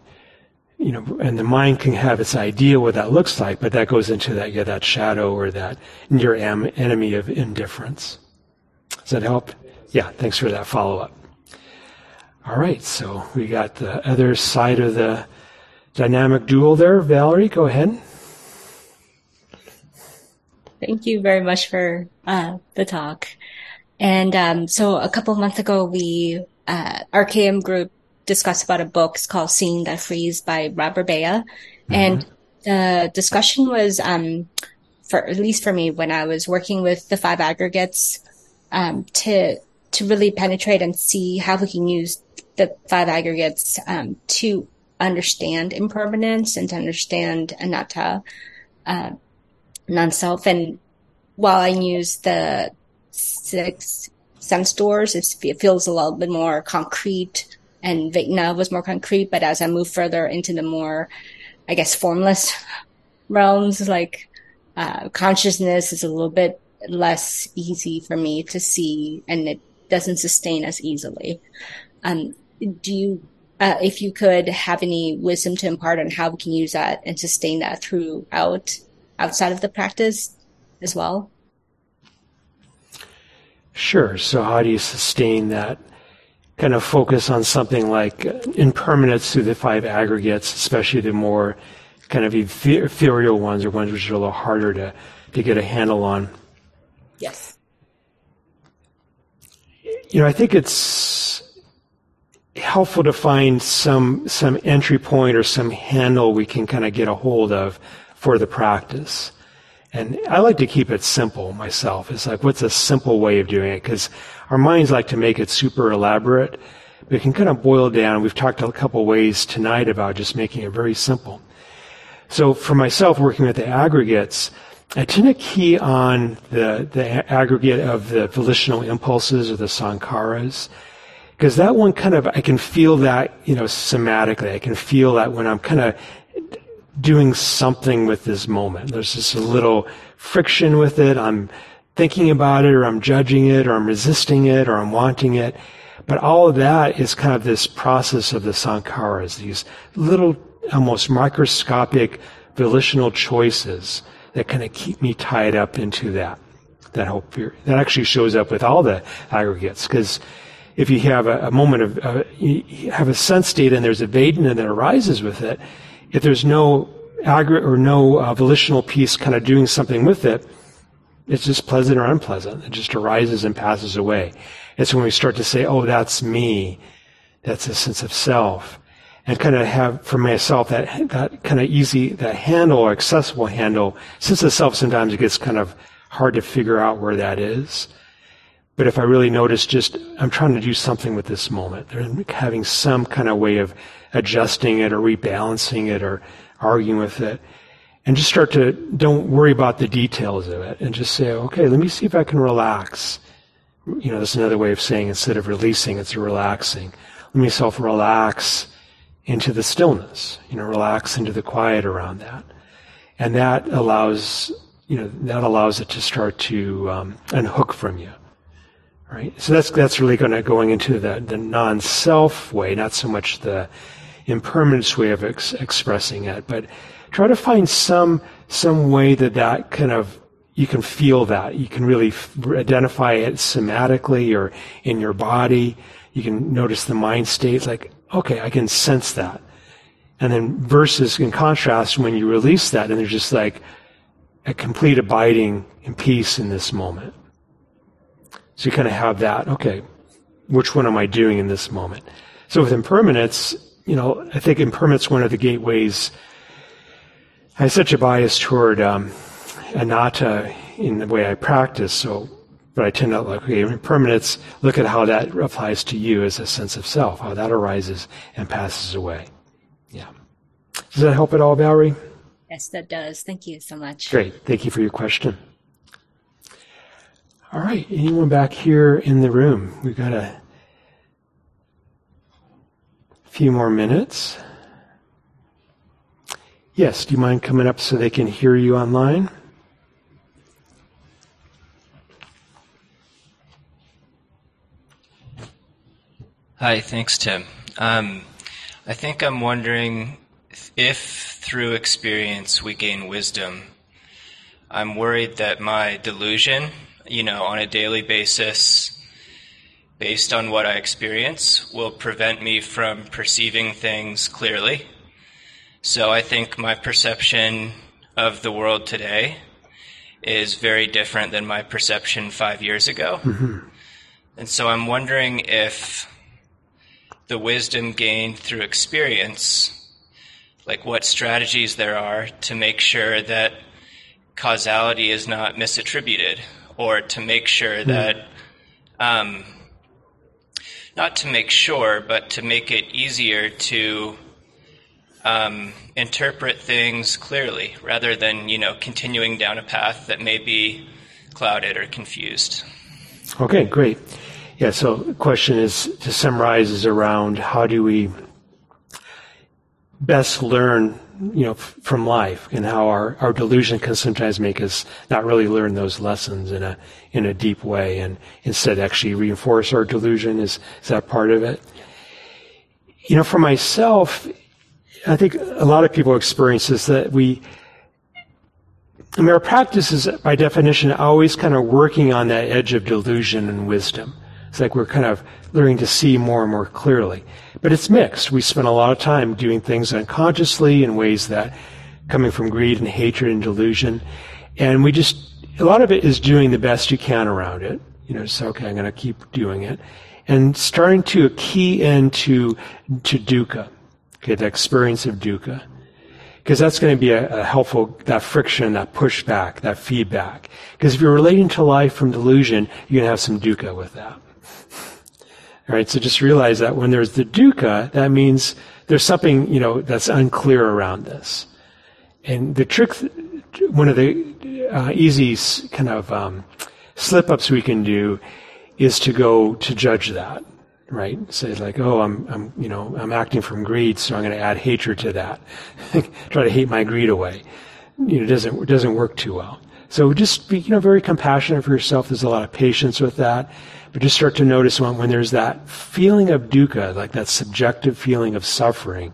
you know, and the mind can have its idea what that looks like, but that goes into that, yeah, that shadow or that near am- enemy of indifference. Does that help? Yeah, thanks for that follow up. All right, so we got the other side of the dynamic dual there. Valerie, go ahead. Thank you very much for uh, the talk. And um, so a couple months ago, we uh, our KM group discussed about a book it's called Seeing the Frees by Rob Burbea. Mm-hmm. And the discussion was, um, for at least for me, when I was working with the five aggregates, um, to to really penetrate and see how we can use the five aggregates um, to understand impermanence and to understand anatta, uh, non-self. And while I use the six sense doors, it feels a little bit more concrete and Vedana was more concrete. But as I move further into the more, I guess, formless realms, like uh, consciousness is a little bit less easy for me to see, and it doesn't sustain as easily. Um, do you, uh, if you could have any wisdom to impart on how we can use that and sustain that throughout outside of the practice as well? Sure. So how do you sustain that kind of focus on something like impermanence through the five aggregates, especially the more kind of ethereal ones or ones which are a little harder to, to get a handle on. Yes. You know, I think it's helpful to find some some entry point or some handle we can kind of get a hold of for the practice. And I like to keep it simple myself. It's like, what's a simple way of doing it? Because our minds like to make it super elaborate. But it can kind of boil down. We've talked a couple ways tonight about just making it very simple. So for myself, working with the aggregates, I tend to key on the, the aggregate of the volitional impulses or the sankharas. Because that one kind of, I can feel that, you know, somatically. I can feel that when I'm kind of doing something with this moment. There's just a little friction with it. I'm thinking about it or I'm judging it or I'm resisting it or I'm wanting it. But all of that is kind of this process of the sankharas, these little almost microscopic volitional choices that kind of keep me tied up into that. That hope. That actually shows up with all the aggregates because if you have a, a moment of, uh, you have a sense state and there's a Vedana that arises with it, if there's no aggregate or no uh, volitional piece kind of doing something with it, it's just pleasant or unpleasant. It just arises and passes away. It's when we start to say, oh, that's me. That's a sense of self. And kind of have for myself that, that kind of easy, that handle or accessible handle. Since of self, sometimes it gets kind of hard to figure out where that is. But if I really notice just, I'm trying to do something with this moment, having some kind of way of adjusting it or rebalancing it or arguing with it. And just start to, don't worry about the details of it and just say, okay, let me see if I can relax. You know, that's another way of saying instead of releasing, it's relaxing. Let myself relax into the stillness, you know, relax into the quiet around that. And that allows, you know, that allows it to start to um, unhook from you. Right? So that's, that's really going to going into the, the non-self way, not so much the impermanence way of ex- expressing it, but try to find some some way that that kind of you can feel that you can really f- identify it somatically or in your body. You can notice the mind state, like okay, I can sense that. And then versus in contrast, when you release that, and there's just like a complete abiding in peace in this moment. So you kind of have that, okay, which one am I doing in this moment? So with impermanence, you know, I think impermanence one of the gateways. I have such a bias toward um, anatta in the way I practice, so but I tend to look okay, impermanence, look at how that applies to you as a sense of self, how that arises and passes away. Yeah. Does that help at all, Valerie? Yes, that does. Thank you so much. Great. Thank you for your question. All right. Anyone back here in the room? We've got a few more minutes. Yes, do you mind coming up so they can hear you online? Hi, thanks, Tim. Um, I think I'm wondering if through experience we gain wisdom, I'm worried that my delusion, you know, on a daily basis, based on what I experience, will prevent me from perceiving things clearly. So I think my perception of the world today is very different than my perception five years ago. Mm-hmm. And so I'm wondering if the wisdom gained through experience, like what strategies there are to make sure that causality is not misattributed, or to make sure mm. that, um, not to make sure, but to make it easier to um, interpret things clearly rather than, you know, continuing down a path that may be clouded or confused. Okay, great. Yeah, so the question is to summarize is around how do we best learn, you know, from life and how our, our delusion can sometimes make us not really learn those lessons in a in a deep way and instead actually reinforce our delusion. Is is that part of it? You know, for myself, I think a lot of people experience this that we I mean, our practice is, by definition, always kind of working on that edge of delusion and wisdom. It's like we're kind of learning to see more and more clearly. But it's mixed. We spend a lot of time doing things unconsciously in ways that coming from greed and hatred and delusion. And we just, a lot of it is doing the best you can around it. You know, just, okay, I'm going to keep doing it. And starting to key into to dukkha, okay, the experience of dukkha because that's going to be a, a, helpful that friction, that pushback, that feedback. Because if you're relating to life from delusion, you're going to have some dukkha with that. Right, so just realize that when there's the dukkha, that means there's something, you know, that's unclear around this. And the trick, one of the uh, easy kind of um, slip ups we can do is to go to judge that, right? Say like, oh, I'm, I'm, you know, I'm acting from greed, so I'm going to add hatred to that. *laughs* Try to hate my greed away. You know, it doesn't, it doesn't work too well. So just be, you know, very compassionate for yourself. There's a lot of patience with that. But just start to notice when, when there's that feeling of dukkha, like that subjective feeling of suffering,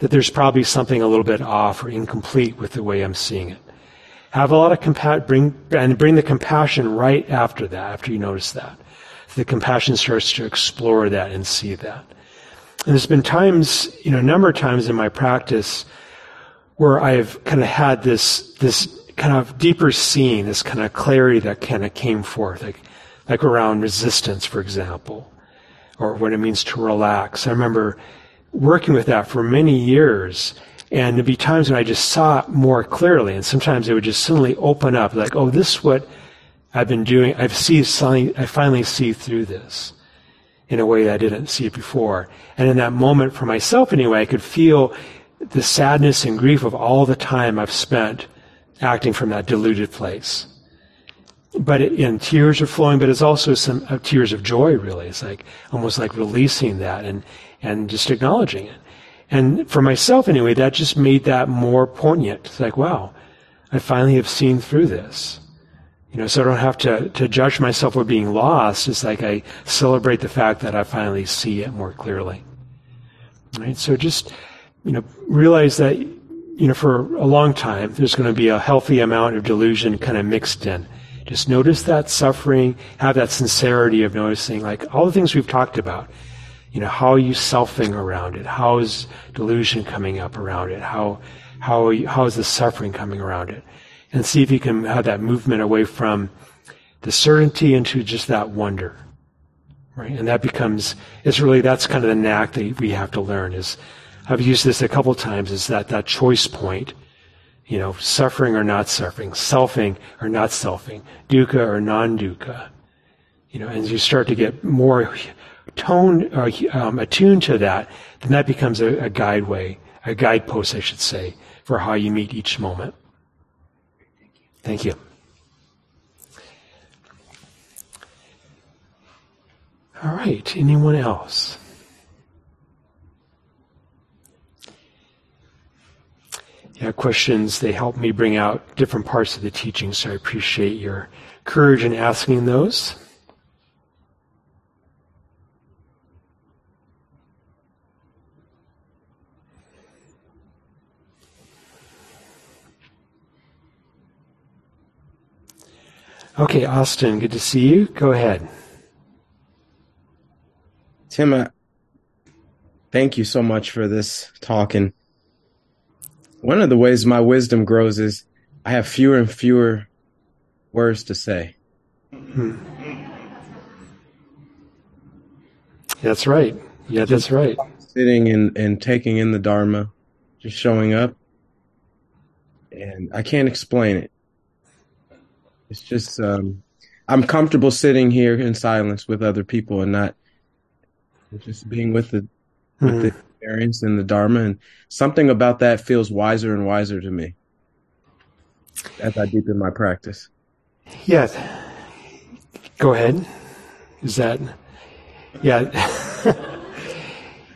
that there's probably something a little bit off or incomplete with the way I'm seeing it. Have a lot of compassion, bring, and bring the compassion right after that, after you notice that. The compassion starts to explore that and see that. And there's been times, you know, a number of times in my practice where I've kind of had this, this kind of deeper seeing, this kind of clarity that kind of came forth. Like, like around resistance, for example, or what it means to relax. I remember working with that for many years, and there'd be times when I just saw it more clearly, and sometimes it would just suddenly open up, like, oh, this is what I've been doing. I've see, I finally see through this in a way I didn't see it before. And in that moment, for myself anyway, I could feel the sadness and grief of all the time I've spent acting from that deluded place but it, and tears are flowing, but it's also some uh, tears of joy. Really, it's like almost like releasing that and and just acknowledging it. And for myself, anyway, that just made that more poignant. It's like, wow, I finally have seen through this. You know, so I don't have to, to judge myself for being lost. It's like I celebrate the fact that I finally see it more clearly. Right? So just, you know, realize that, you know, for a long time, there's going to be a healthy amount of delusion kind of mixed in. Just notice that suffering, have that sincerity of noticing, like all the things we've talked about. You know, how are you selfing around it? How is delusion coming up around it? How, how, you, how is the suffering coming around it? And see if you can have that movement away from the certainty into just that wonder. Right? And that becomes, it's really, that's kind of the knack that we have to learn is, I've used this a couple times, is that, that choice point you know, suffering or not suffering, selfing or not selfing, dukkha or non-dukkha. You know, as you start to get more tone or um, attuned to that, then that becomes a, a guideway, a guidepost, I should say, for how you meet each moment. Thank you. All right. Anyone else? questions. They help me bring out different parts of the teaching, so I appreciate your courage in asking those. Okay, Austin, good to see you. Go ahead. Tim, uh, thank you so much for this talk and one of the ways my wisdom grows is I have fewer and fewer words to say. Hmm. That's right. Yeah, that's right. Sitting and, and taking in the Dharma, just showing up. And I can't explain it. It's just, um, I'm comfortable sitting here in silence with other people and not just being with the with mm. the experience and the Dharma, and something about that feels wiser and wiser to me as I deepen my practice. Yes. go ahead. Is that yeah? *laughs*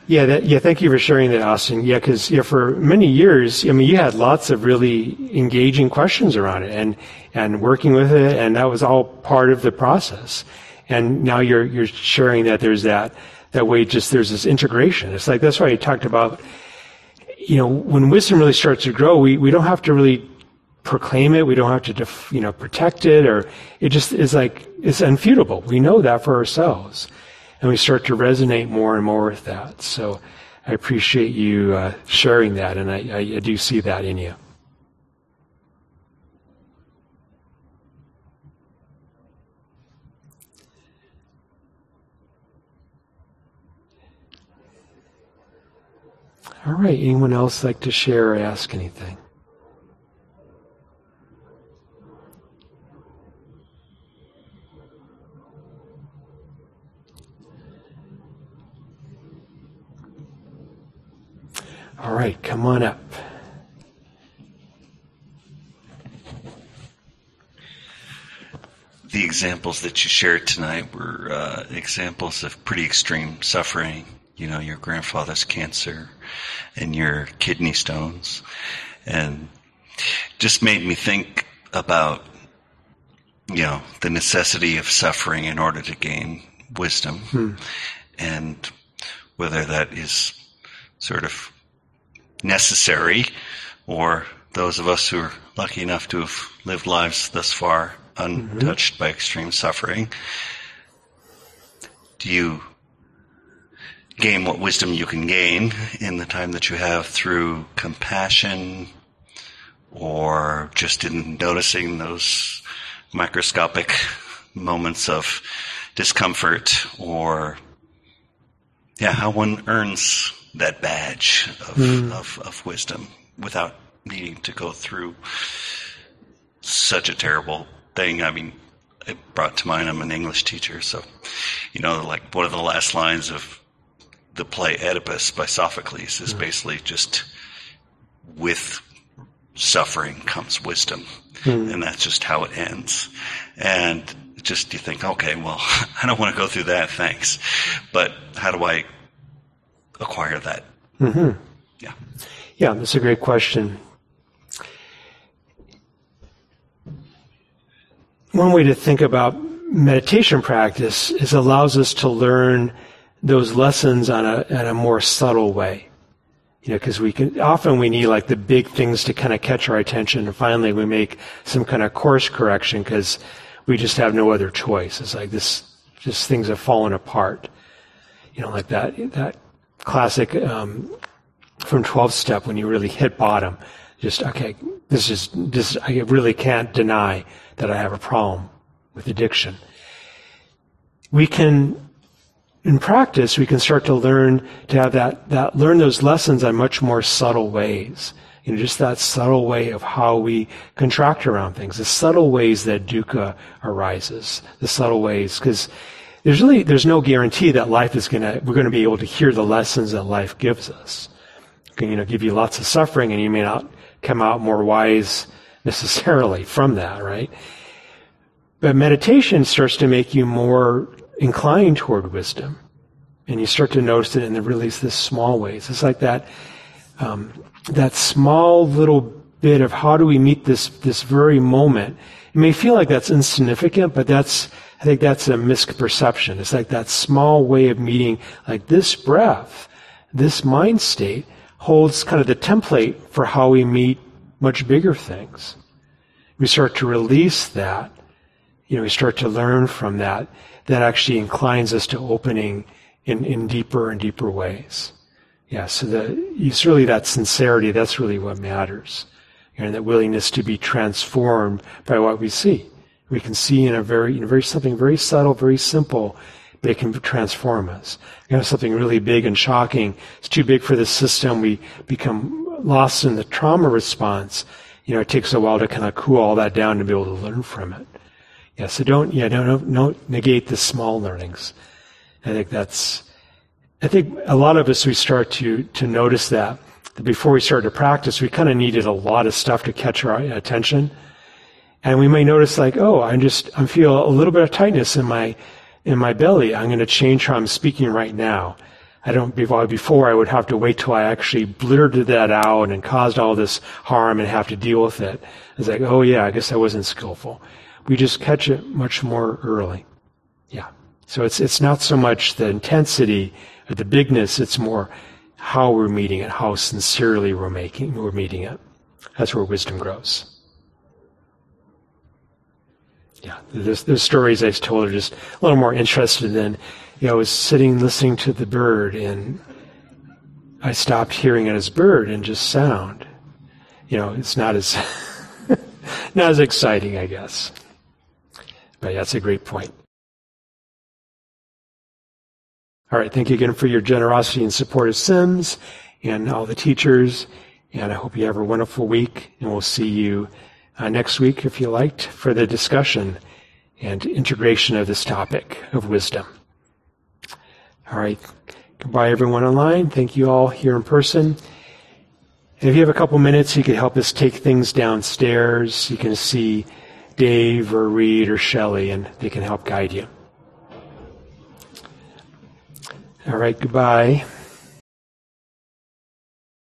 yeah, that, yeah. Thank you for sharing that, Austin. Yeah, because yeah, for many years, I mean, you had lots of really engaging questions around it, and and working with it, and that was all part of the process. And now you're you're sharing that there's that that way just there's this integration. It's like that's why I talked about, you know, when wisdom really starts to grow, we, we don't have to really proclaim it. We don't have to, def, you know, protect it or it just is like, it's unfutable. We know that for ourselves. And we start to resonate more and more with that. So I appreciate you uh, sharing that and I, I, I do see that in you. All right. Anyone else like to share or ask anything? All right, come on up. The examples that you shared tonight were uh, examples of pretty extreme suffering. You know, your grandfather's cancer, and your kidney stones. And just made me think about, you know, the necessity of suffering in order to gain wisdom. Hmm. And whether that is sort of necessary or those of us who are lucky enough to have lived lives thus far untouched mm-hmm. by extreme suffering. Do you gain what wisdom you can gain in the time that you have through compassion or just in noticing those microscopic moments of discomfort or yeah how one earns that badge of, mm. of, of wisdom without needing to go through such a terrible thing i mean it brought to mind i'm an english teacher so you know like one of the last lines of the play Oedipus by Sophocles is basically just with suffering comes wisdom. Mm. And that's just how it ends. And just you think, okay, well, *laughs* I don't want to go through that, thanks. But how do I acquire that? Mm-hmm. Yeah. Yeah, that's a great question. One way to think about meditation practice is allows us to learn those lessons on a, in a more subtle way. You know, because we can, often we need like the big things to kind of catch our attention and finally we make some kind of course correction because we just have no other choice. It's like this, just things have fallen apart. You know, like that, that classic, um, from 12 step when you really hit bottom. Just, okay, this is, this, I really can't deny that I have a problem with addiction. We can in practice, we can start to learn to have that, that learn those lessons in much more subtle ways. You know, just that subtle way of how we contract around things, the subtle ways that dukkha arises, the subtle ways, because there's really, there's no guarantee that life is gonna, we're gonna be able to hear the lessons that life gives us. It can, you know, give you lots of suffering and you may not come out more wise necessarily from that, right? But meditation starts to make you more inclined toward wisdom. And you start to notice it in the really this small ways. It's like that, um, that small little bit of how do we meet this, this very moment. It may feel like that's insignificant, but that's, I think that's a misperception. It's like that small way of meeting, like this breath, this mind state holds kind of the template for how we meet much bigger things. We start to release that you know, we start to learn from that, that actually inclines us to opening in, in deeper and deeper ways. Yeah, so the, really that sincerity, that's really what matters. And that willingness to be transformed by what we see. We can see in a very, in a very something very subtle, very simple, but it can transform us. You know, something really big and shocking. It's too big for the system. We become lost in the trauma response. You know, it takes a while to kind of cool all that down to be able to learn from it. Yeah, so don't, yeah, don't, don't negate the small learnings. I think that's, I think a lot of us, we start to, to notice that, that before we start to practice, we kind of needed a lot of stuff to catch our attention. And we may notice like, oh, I'm just, I feel a little bit of tightness in my, in my belly. I'm going to change how I'm speaking right now. I don't, before I would have to wait till I actually blurted that out and caused all this harm and have to deal with it. It's like, oh yeah, I guess I wasn't skillful. We just catch it much more early. Yeah. So it's, it's not so much the intensity or the bigness, it's more how we're meeting it, how sincerely we're making, we're meeting it. That's where wisdom grows. Yeah, the stories I told are just a little more interested than you know, I was sitting listening to the bird and I stopped hearing it as bird and just sound. You know, it's not as *laughs* not as exciting, I guess. Yeah, that's a great point. All right, thank you again for your generosity and support of Sims and all the teachers. And I hope you have a wonderful week. And we'll see you uh, next week, if you liked, for the discussion and integration of this topic of wisdom. All right. Goodbye, everyone online. Thank you all here in person. And if you have a couple minutes, you could help us take things downstairs. You can see Dave or Reed or Shelley, and they can help guide you. All right. Goodbye.